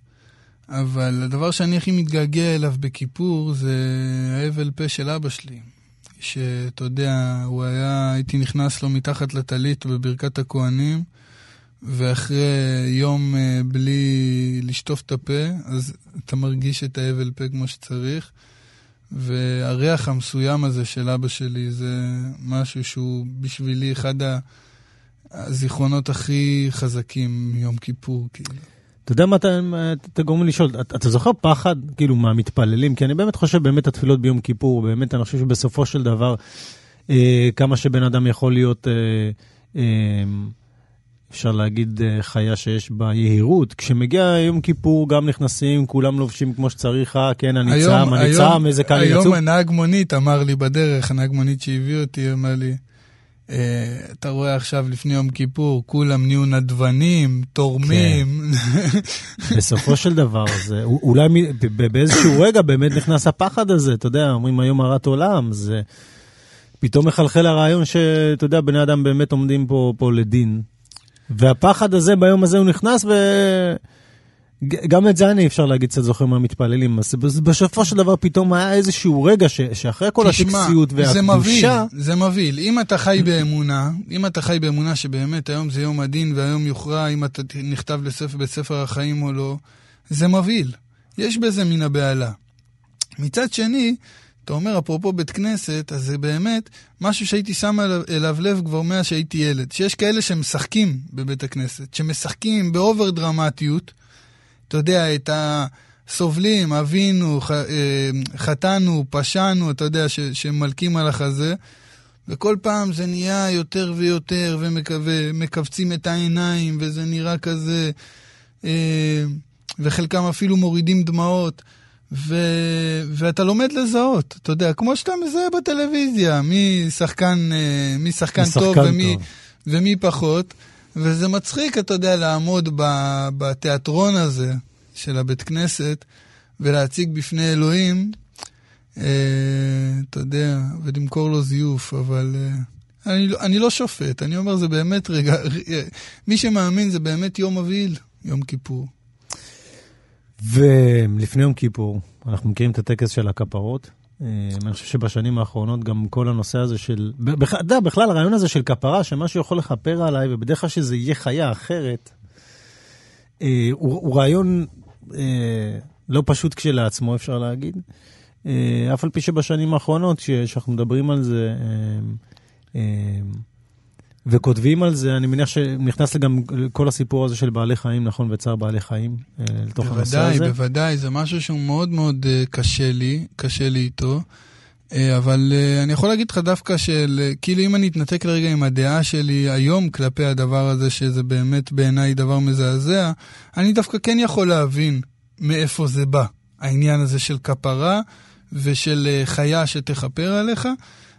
אבל הדבר שאני הכי מתגעגע אליו בכיפור זה האבל פה של אבא שלי. שאתה יודע, הוא היה, הייתי נכנס לו מתחת לטלית בברכת הכוהנים, ואחרי יום אה, בלי לשטוף את הפה, אז אתה מרגיש את האבל פה כמו שצריך. והריח המסוים הזה של אבא שלי זה משהו שהוא בשבילי אחד הזיכרונות הכי חזקים מיום כיפור, כאילו. אתה יודע מה אתה, אתה גורם לי לשאול, אתה, אתה זוכר פחד, כאילו, מהמתפללים? כי אני באמת חושב, באמת התפילות ביום כיפור, באמת אני חושב שבסופו של דבר, אה, כמה שבן אדם יכול להיות, אה, אה, אפשר להגיד, אה, חיה שיש בה יהירות. כשמגיע יום כיפור, גם נכנסים, כולם לובשים כמו שצריך, אה, כן, אני היום, צם, אני היום, צם, איזה קהל יצאו. היום הנהג מונית אמר לי בדרך, הנהג מונית שהביא אותי, אמר לי, אה, אתה רואה עכשיו לפני יום כיפור, כולם נהיו נדבנים, תורמים. כן. בסופו של דבר, זה, אולי באיזשהו רגע באמת נכנס הפחד הזה, אתה יודע, אומרים היום הרת עולם, זה פתאום מחלחל הרעיון שאתה יודע, בני אדם באמת עומדים פה, פה לדין. והפחד הזה ביום הזה הוא נכנס ו... גם את זה אני אפשר להגיד קצת זוכר מהמתפללים. אז בסופו של דבר פתאום היה איזשהו רגע ש, שאחרי כל הטקסיות והקדושה... זה מבהיל, זה מבהיל. אם אתה חי באמונה, אם אתה חי באמונה שבאמת היום זה יום הדין והיום יוכרע אם אתה נכתב לספר, בספר החיים או לא, זה מבהיל. יש בזה מן הבהלה. מצד שני, אתה אומר, אפרופו בית כנסת, אז זה באמת משהו שהייתי שם אליו, אליו לב כבר מאז שהייתי ילד. שיש כאלה שמשחקים בבית הכנסת, שמשחקים באובר דרמטיות, אתה יודע, את הסובלים, אבינו, ח, אה, חטאנו, פשענו, אתה יודע, ש, שמלקים על החזה. וכל פעם זה נהיה יותר ויותר, ומכווצים את העיניים, וזה נראה כזה, אה, וחלקם אפילו מורידים דמעות. ו... ואתה לומד לזהות, אתה יודע, כמו שאתה מזהה בטלוויזיה, מי שחקן, אה, מי שחקן טוב ומי, טוב ומי פחות. וזה מצחיק, אתה יודע, לעמוד בתיאטרון הזה של הבית כנסת ולהציג בפני אלוהים, אה, אתה יודע, ולמכור לו זיוף, אבל אה, אני, לא, אני לא שופט, אני אומר, זה באמת רגע, מי שמאמין זה באמת יום מבהיל, יום כיפור. ולפני יום כיפור, אנחנו מכירים את הטקס של הכפרות. אה, אני חושב שבשנים האחרונות גם כל הנושא הזה של, אתה יודע, בכלל הרעיון הזה של כפרה, שמשהו יכול לכפר עליי, ובדרך כלל שזה יהיה חיה אחרת, אה, הוא, רעיון אה, לא פשוט כשלעצמו, אפשר להגיד. אף על פי שבשנים האחרונות, כשאנחנו מדברים על זה, וכותבים על זה, אני מניח שנכנס גם כל הסיפור הזה של בעלי חיים, נכון, וצער בעלי חיים, אה, לתוך הנושא הזה. בוודאי, בוודאי, זה משהו שהוא מאוד מאוד אה, קשה לי, קשה לי איתו. אה, אבל אני יכול להגיד לך דווקא של, כאילו אם אני אתנתק לרגע עם הדעה שלי היום כלפי הדבר הזה, שזה באמת בעיניי דבר מזעזע, אני דווקא כן יכול להבין מאיפה זה בא, העניין הזה של כפרה ושל חיה שתכפר עליך.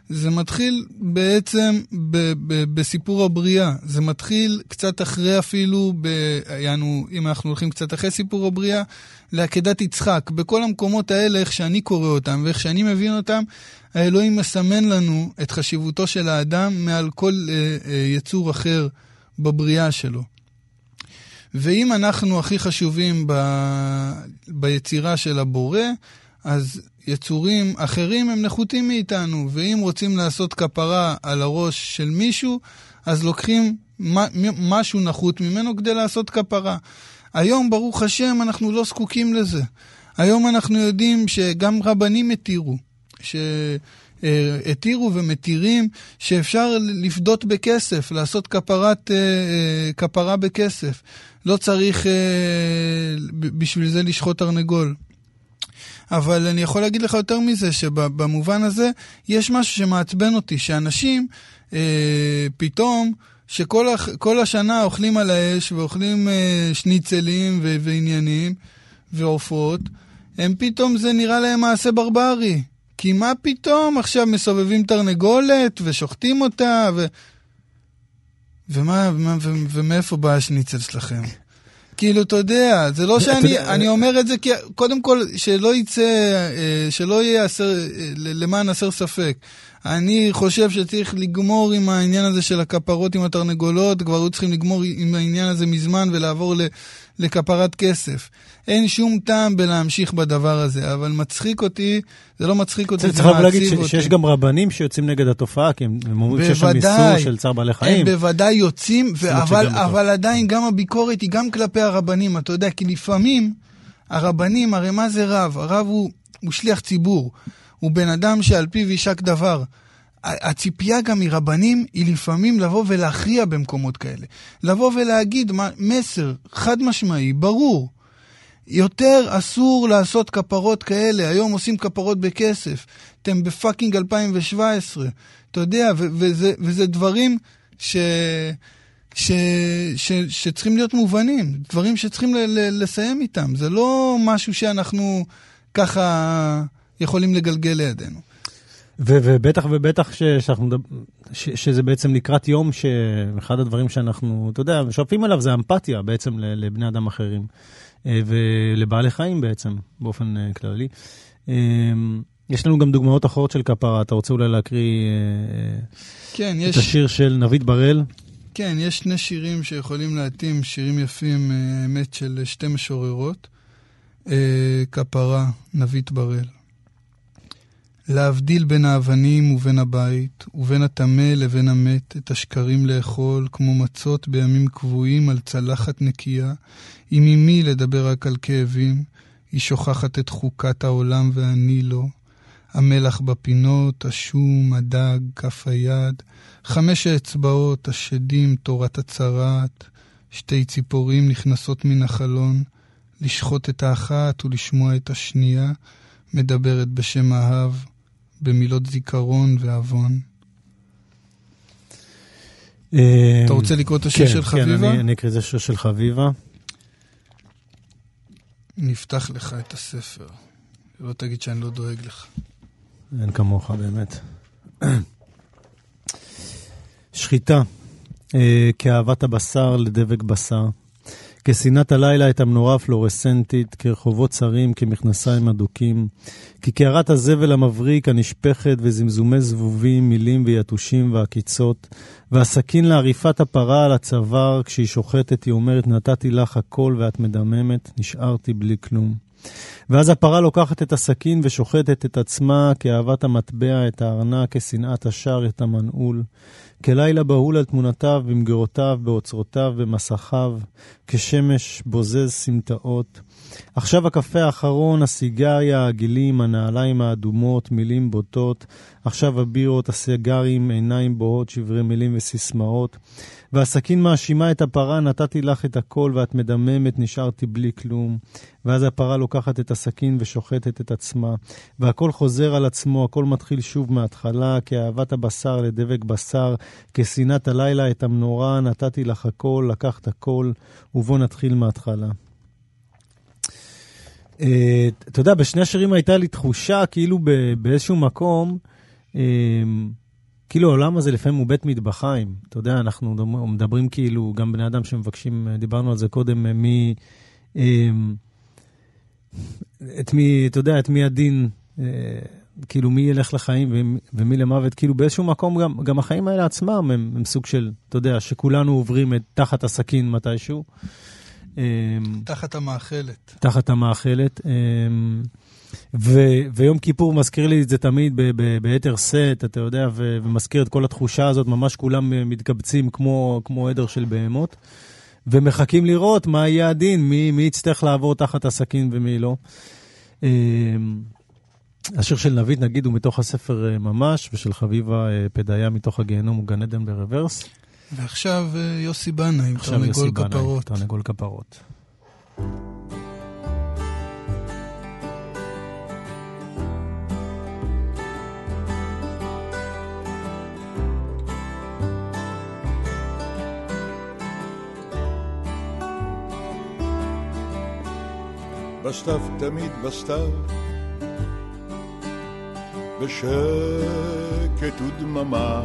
זה מתחיל בעצם ב- ב- בסיפור הבריאה. זה מתחיל קצת אחרי אפילו, ב- יענו, אם אנחנו הולכים קצת אחרי סיפור הבריאה, לעקדת יצחק. בכל המקומות האלה, איך שאני קורא אותם ואיך שאני מבין אותם, האלוהים מסמן לנו את חשיבותו של האדם מעל כל אה, אה, יצור אחר בבריאה שלו. ואם אנחנו הכי חשובים ב- ביצירה של הבורא, אז יצורים אחרים הם נחותים מאיתנו, ואם רוצים לעשות כפרה על הראש של מישהו, אז לוקחים משהו נחות ממנו כדי לעשות כפרה. היום, ברוך השם, אנחנו לא זקוקים לזה. היום אנחנו יודעים שגם רבנים התירו, שהתירו ומתירים שאפשר לפדות בכסף, לעשות כפרת, אה, אה, כפרה בכסף. לא צריך אה, בשביל זה לשחוט תרנגול. אבל אני יכול להגיד לך יותר מזה, שבמובן הזה יש משהו שמעצבן אותי, שאנשים אה, פתאום, שכל השנה אוכלים על האש ואוכלים אה, שניצלים ו- ועניינים ועופות, הם פתאום, זה נראה להם מעשה ברברי. כי מה פתאום עכשיו מסובבים תרנגולת ושוחטים אותה ו... ומה, ומה, ו, ומאיפה בא השניצל שלכם? כאילו, אתה יודע, זה לא שאני, אני אומר את זה כי, קודם כל, שלא יצא, אה, שלא יהיה הסר, אה, למען הסר ספק. אני חושב שצריך לגמור עם העניין הזה של הכפרות עם התרנגולות, כבר היו צריכים לגמור עם העניין הזה מזמן ולעבור לכפרת כסף. אין שום טעם בלהמשיך בדבר הזה, אבל מצחיק אותי, זה לא מצחיק אותי, זה מעציב אותי. צריך להגיד שיש גם רבנים שיוצאים נגד התופעה, כי הם אומרים שיש שם איסור של צער בעלי חיים. הם בוודאי יוצאים, אבל, אבל עדיין גם הביקורת היא גם כלפי הרבנים, אתה יודע, כי לפעמים הרבנים, הרי מה זה רב? הרב הוא, הוא שליח ציבור. הוא בן אדם שעל פיו יישק דבר. הציפייה גם מרבנים היא לפעמים לבוא ולהכריע במקומות כאלה. לבוא ולהגיד מסר חד משמעי, ברור. יותר אסור לעשות כפרות כאלה, היום עושים כפרות בכסף. אתם בפאקינג 2017. אתה יודע, וזה, וזה דברים ש... ש, ש, שצריכים להיות מובנים, דברים שצריכים ל, ל, לסיים איתם. זה לא משהו שאנחנו ככה יכולים לגלגל לידינו. ו- ובטח ובטח ש- שאנחנו, ש- שזה בעצם לקראת יום שאחד הדברים שאנחנו, אתה יודע, שואפים עליו זה אמפתיה בעצם לבני אדם אחרים אה, ולבעלי חיים בעצם, באופן אה, כללי. אה, יש לנו גם דוגמאות אחרות של כפרה, אתה רוצה אולי להקריא כן, את יש... השיר של נבית בראל? כן, יש שני שירים שיכולים להתאים, שירים יפים, האמת, של שתי משוררות. כפרה, נבית בראל. להבדיל בין האבנים ובין הבית, ובין הטמא לבין המת, את השקרים לאכול, כמו מצות בימים קבועים על צלחת נקייה, עם אמי לדבר רק על כאבים, היא שוכחת את חוקת העולם ואני לא. המלח בפינות, השום, הדג, כף היד, חמש האצבעות, השדים, תורת הצרעת, שתי ציפורים נכנסות מן החלון, לשחוט את האחת ולשמוע את השנייה, מדברת בשם האב, במילות זיכרון ועוון. אה, אתה רוצה לקרוא את השיר כן, של חביבה? כן, אני אקריא את השיר של חביבה. נפתח לך את הספר. לא תגיד שאני לא דואג לך. אין כמוך, באמת. שחיטה, אה, כאהבת הבשר לדבק בשר. כשנאת הלילה את המנורה הפלורסנטית, כרחובות צרים, כמכנסיים אדוקים, כקערת הזבל המבריק הנשפכת וזמזומי זבובים, מילים ויתושים ועקיצות, והסכין לעריפת הפרה על הצוואר, כשהיא שוחטת, היא אומרת, נתתי לך הכל ואת מדממת, נשארתי בלי כלום. ואז הפרה לוקחת את הסכין ושוחטת את עצמה כאהבת המטבע, את הארנק, כשנאת השער, את המנעול. כלילה בהול על תמונותיו, במגירותיו, באוצרותיו, במסכיו, כשמש בוזז סמטאות. עכשיו הקפה האחרון, הסיגריה, הגילים, הנעליים האדומות, מילים בוטות. עכשיו הבירות, הסיגרים, עיניים בוהות, שברי מילים וסיסמאות. והסכין מאשימה את הפרה, נתתי לך את הכל ואת מדממת, נשארתי בלי כלום. ואז הפרה לוקחת את הסכין ושוחטת את עצמה. והכל חוזר על עצמו, הכל מתחיל שוב מההתחלה, כאהבת הבשר לדבק בשר, כשנאת הלילה את המנורה, נתתי לך הכל, לקחת הכל, ובוא נתחיל מההתחלה. אה, אתה יודע, בשני השירים הייתה לי תחושה כאילו באיזשהו מקום, אה, כאילו העולם הזה לפעמים הוא בית מטבחיים. אתה יודע, אנחנו מדברים כאילו, גם בני אדם שמבקשים, דיברנו על זה קודם. אה, את מי, אתה יודע, את מי הדין, כאילו מי ילך לחיים ומי למוות, כאילו באיזשהו מקום גם, גם החיים האלה עצמם הם, הם סוג של, אתה יודע, שכולנו עוברים את, תחת הסכין מתישהו. אמ, תחת המאכלת. תחת המאכלת. אמ, ו, ויום כיפור מזכיר לי את זה תמיד ביתר שאת, אתה יודע, ו, ומזכיר את כל התחושה הזאת, ממש כולם מתקבצים כמו, כמו עדר של בהמות, ומחכים לראות מה יהיה הדין, מי, מי יצטרך לעבור תחת הסכין ומי לא. השיר של נבית, נגיד, הוא מתוך הספר אה, ממש, ושל חביבה אה, פדיה מתוך הגיהנום הוא גן עדן ברוורס. ועכשיו אה, יוסי בנה עם תרנגול כפרות. תרנגול כפרות. בסתיו תמיד בסתיו, בשקט ודממה.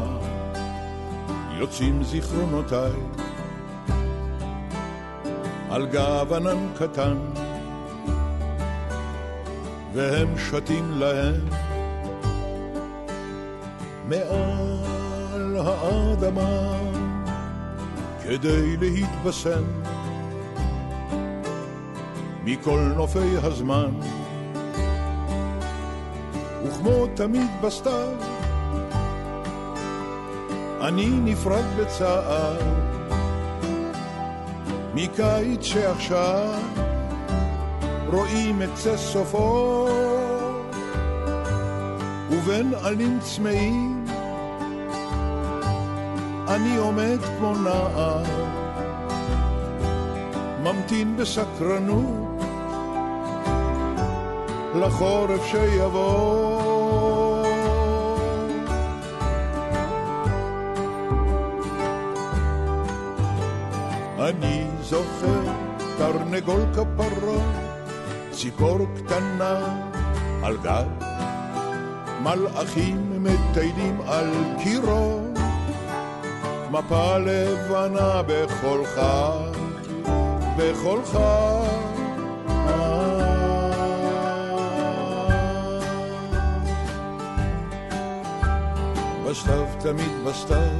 יוצאים זיכרונותיי על גב ענן קטן והם שתים להם מעל האדמה כדי להתבשם מכל נופי הזמן וכמו תמיד בסתיו. אני נפרד בצער מקיץ שעכשיו רואים את צא סופו. ובין עלים צמאים אני עומד כמו נער ממתין בסקרנות לחורף שיבוא אני זוכר תרנגול כפרות, ציפור קטנה על גב, מלאכים מטיילים על קירו, מפה לבנה בכל חג, בכל חג. בסתיו תמיד בסתיו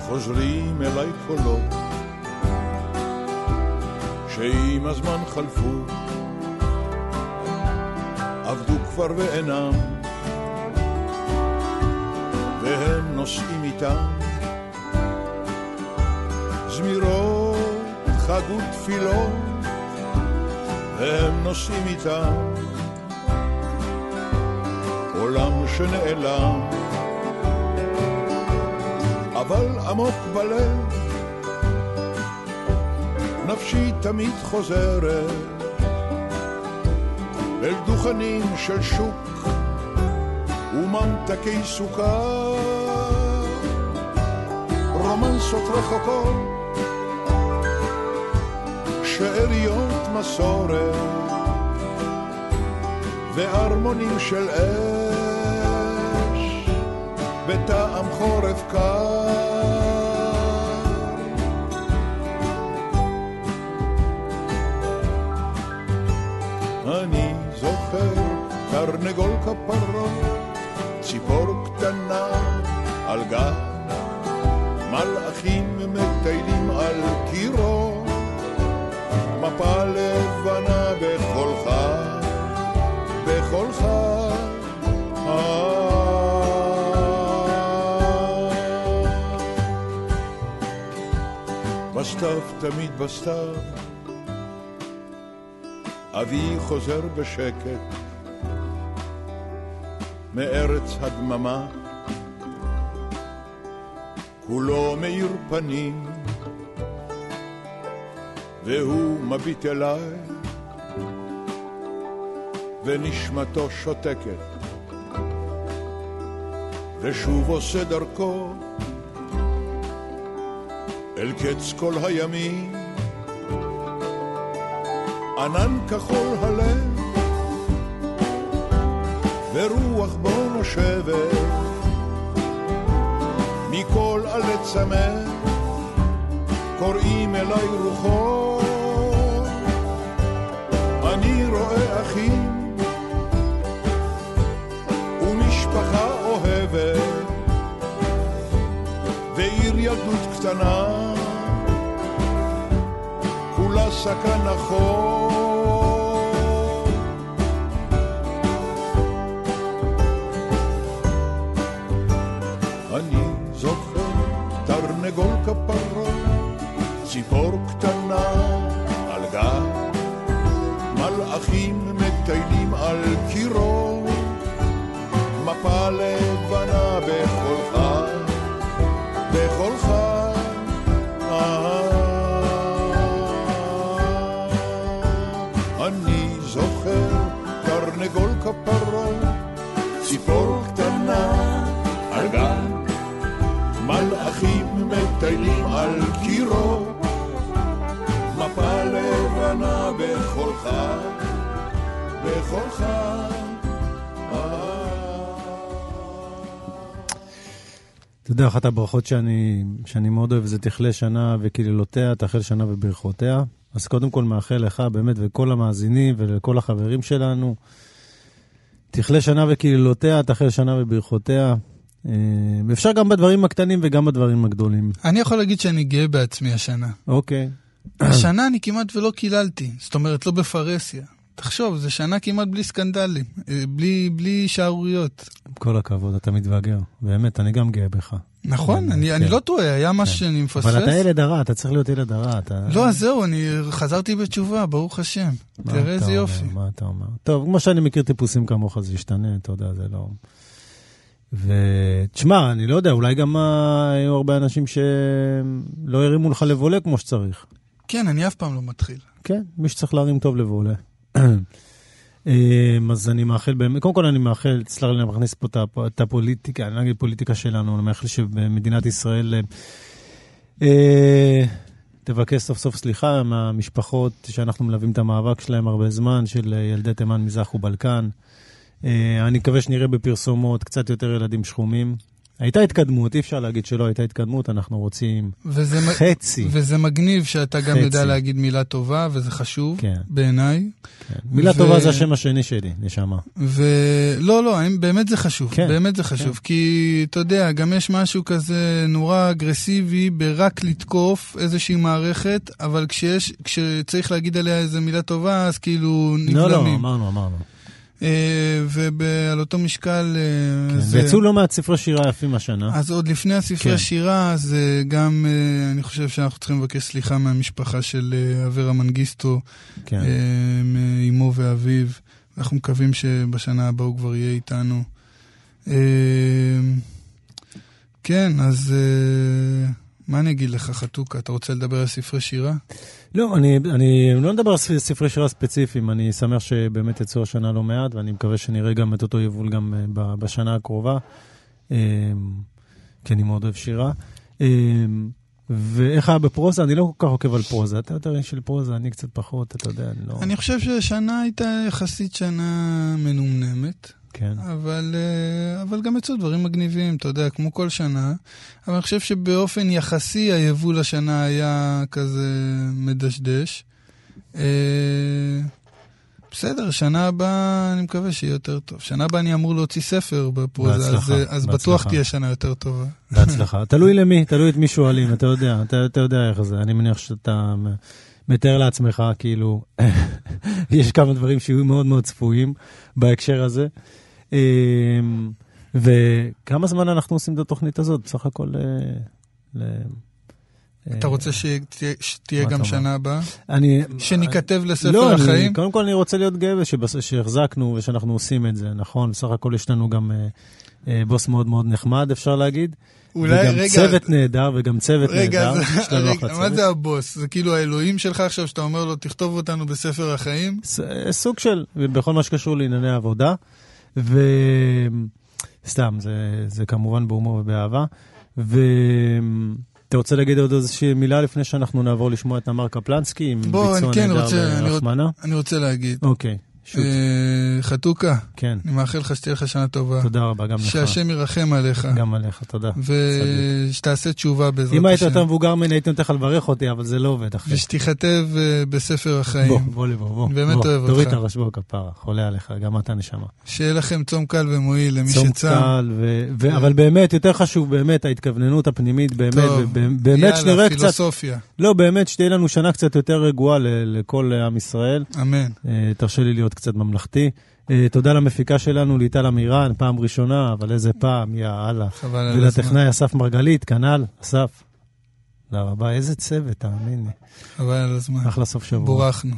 חוזרים אליי קולות שעם הזמן חלפו עבדו כבר ואינם והם נושאים איתם. זמירות, חג ותפילות והם נושאים איתם עולם שנעלם. אבל עמוק בלב נפשי תמיד חוזרת. אל דוכנים של שוק וממתקי סוכר רומנסות רחוקות שאריות מסורת וארמונים של אש בטעם חורף קר. תרנגול כפרות, ציפור קטנה על גב, מלאכים מטיילים על קירו, בסתיו, תמיד בסתיו, אבי חוזר בשקט מארץ הדממה, כולו מאיר פנים, והוא מביט אליי, ונשמתו שותקת, ושוב עושה דרכו אל קץ כל הימים, ענן כחול הלב, ורוח בו נושבת, מכל עלי צמא, קוראים אליי רוחות, אני רואה אחים, ילדות קטנה, כולה סכן החור. אני זוכר תרנגול כפרות, ציפור קטנה על גב, מלאכים מטיילים על קירות, מפה לבנה בחולך, מטיילים על קירות, מפה לבנה בחולך, בחולך. אתה יודע, אחת הברכות שאני, שאני מאוד אוהב זה תכלה שנה וקללותיה, תחל שנה וברכותיה. אז קודם כל מאחל לך באמת וכל המאזינים ולכל החברים שלנו, תכלה שנה וקללותיה, תחל שנה וברכותיה. אה, אפשר גם בדברים הקטנים וגם בדברים הגדולים. אני יכול להגיד שאני גאה בעצמי השנה. אוקיי. השנה אני כמעט ולא קיללתי, זאת אומרת, לא בפרהסיה. תחשוב, זו שנה כמעט בלי סקנדלים, אה, בלי, בלי שערוריות. כל הכבוד, אתה מתבגר. באמת, אני גם גאה בך. נכון, כן, אני, כן. אני לא טועה, היה משהו כן. שאני מפספס. אבל אתה ילד הרע, אתה צריך להיות ילד הרע. אתה... לא, אז זהו, אני חזרתי בתשובה, ברוך השם. תראה איזה יופי. מה אתה אומר? טוב, כמו שאני מכיר טיפוסים כמוך, זה ישתנה, אתה יודע, זה לא... ותשמע, אני לא יודע, אולי גם אה, היו הרבה אנשים שלא הרימו לך לבולה כמו שצריך. כן, אני אף פעם לא מתחיל. כן, מי שצריך להרים טוב לבולה. אמ, אז אני מאחל קודם כל אני מאחל, תסלח לי, אני מכניס פה את הפ- את הפוליטיקה, אני לא אגיד פוליטיקה שלנו, אני מאחל שבמדינת ישראל אה, אה, תבקש סוף סוף סליחה מהמשפחות שאנחנו מלווים את המאבק שלהם הרבה זמן, של אה, ילדי תימן, מזרח ובלקן. אה, אני מקווה שנראה בפרסומות קצת יותר ילדים שחומים. הייתה התקדמות, אי אפשר להגיד שלא הייתה התקדמות, אנחנו רוצים וזה, חצי. וזה מגניב שאתה גם חצי. יודע להגיד מילה טובה, וזה חשוב כן. בעיניי. כן. מילה ו- טובה זה השם השני שלי, נשמה. ולא, לא, האם- באמת זה חשוב, כן, באמת זה חשוב, כי אתה יודע, גם יש משהו כזה נורא אגרסיבי ברק לתקוף איזושהי מערכת, אבל כשיש, כשצריך להגיד עליה איזה מילה טובה, אז כאילו נבלמים. לא, לא, אמרנו, אמרנו. אה, ועל אותו משקל... אה, כן, זה- ויצאו לא מעט ספרי שירה יפים השנה. אז עוד לפני הספרי כן. שירה, אז אה, גם אני חושב שאנחנו צריכים לבקש סליחה מהמשפחה של אברה מנגיסטו, כן. מאמו ואביו. אנחנו מקווים שבשנה הבאה הוא כבר יהיה איתנו. כן, אז מה אני אגיד לך, חתוכה? אתה רוצה לדבר על ספרי שירה? לא, אני, אני לא מדבר על ספרי שירה ספציפיים, אני שמח שבאמת יצאו השנה לא מעט, ואני מקווה שנראה גם את אותו יבול גם אה, בשנה הקרובה, אה, כי אני מאוד אוהב שירה. אה, ואיך היה בפרוזה? אני לא כל כך עוקב על פרוזה. אתה יותר איש של פרוזה, אני קצת פחות, אתה יודע, אני לא... אני חושב שהשנה הייתה יחסית שנה מנומנמת. כן. אבל, אה, אבל גם יצאו דברים מגניבים, אתה יודע, כמו כל שנה. אבל אני חושב שבאופן יחסי היבול השנה היה כזה מדשדש. אה, בסדר, שנה הבאה אני מקווה שיהיה יותר טוב. שנה הבאה אני אמור להוציא ספר בפרוזה, אז, בהצלחה, אה, אז בטוח בהצלחה. תהיה שנה יותר טובה. בהצלחה. תלוי למי, תלוי את מי שואלים, אתה יודע, אתה, אתה יודע איך זה. אני מניח שאתה מתאר לעצמך, כאילו, יש כמה דברים שיהיו מאוד מאוד צפויים בהקשר הזה. אמ, וכמה זמן אנחנו עושים את התוכנית הזאת? בסך הכל... אה, ל... אתה רוצה שתהיה- שתהיה גם? שנה הבאה? אני... שניכתב לספר לא, החיים? אני, קודם כל אני רוצה להיות גאה שהחזקנו ושאנחנו עושים את זה, נכון? בסך הכל יש לנו גם אה, אה, בוס מאוד מאוד נחמד, אפשר להגיד. אולי, וגם רגע, צוות נהדר, וגם צוות רגע, נהדר. יש לנו אחלה מה צוות. זה הבוס? זה כאילו האלוהים שלך עכשיו, שאתה אומר לו, תכתוב אותנו בספר החיים? ס- סוג של, בכל מה שקשור לענייני עבודה. וסתם, זה, זה כמובן בהומור ובאהבה. ואתה רוצה להגיד עוד איזושהי מילה לפני שאנחנו נעבור לשמוע את תמר קפלנסקי עם ביצוע כן נהדר אני ברחמנה? אני רוצה להגיד. אוקיי, אה, חתוקה, כן. אני מאחל לך שתהיה לך שנה טובה. תודה רבה, גם לך. שהשם ירחם עליך. גם עליך, תודה. ושתעשה תשובה בעזרת השם. אם היית יותר מבוגר ממני, הייתי נותן לך לברך אותי, אבל זה לא עובד אחי. ושתיכתב אה, בספר החיים. בוא, בוא בוא. אני באמת בוא, אוהב תוריד אותך. את הראש בו כפרה, חולה עליך, גם אתה נשמה. שיהיה לכם צום קל ומועיל למי צום שצם. קל, ו- ו- אבל באמת, יותר חשוב באמת ההתכווננות הפנימית, באמת, טוב, ובאמת שנראה יאללה, קצת, פילוסופיה. לא, באמת, שתהיה לנו שנה קצת יותר רגועה לכל עם ישראל. אמן. אה, תרשה לי להיות קצת ממלכתי. אה, תודה למפיקה שלנו, ליטל אמירן, פעם ראשונה, אבל איזה פעם, יא אללה. ולטכנאי אסף מרגלית, כנ"ל, אסף. תודה רבה, איזה צוות, תאמין לי. חבל על הזמן. אחלה סוף שבוע. בורחנו.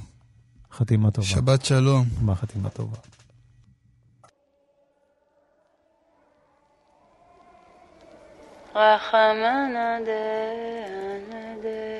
חתימה טובה. שבת שלום. מה חתימה טובה. רחמנא דהנא דה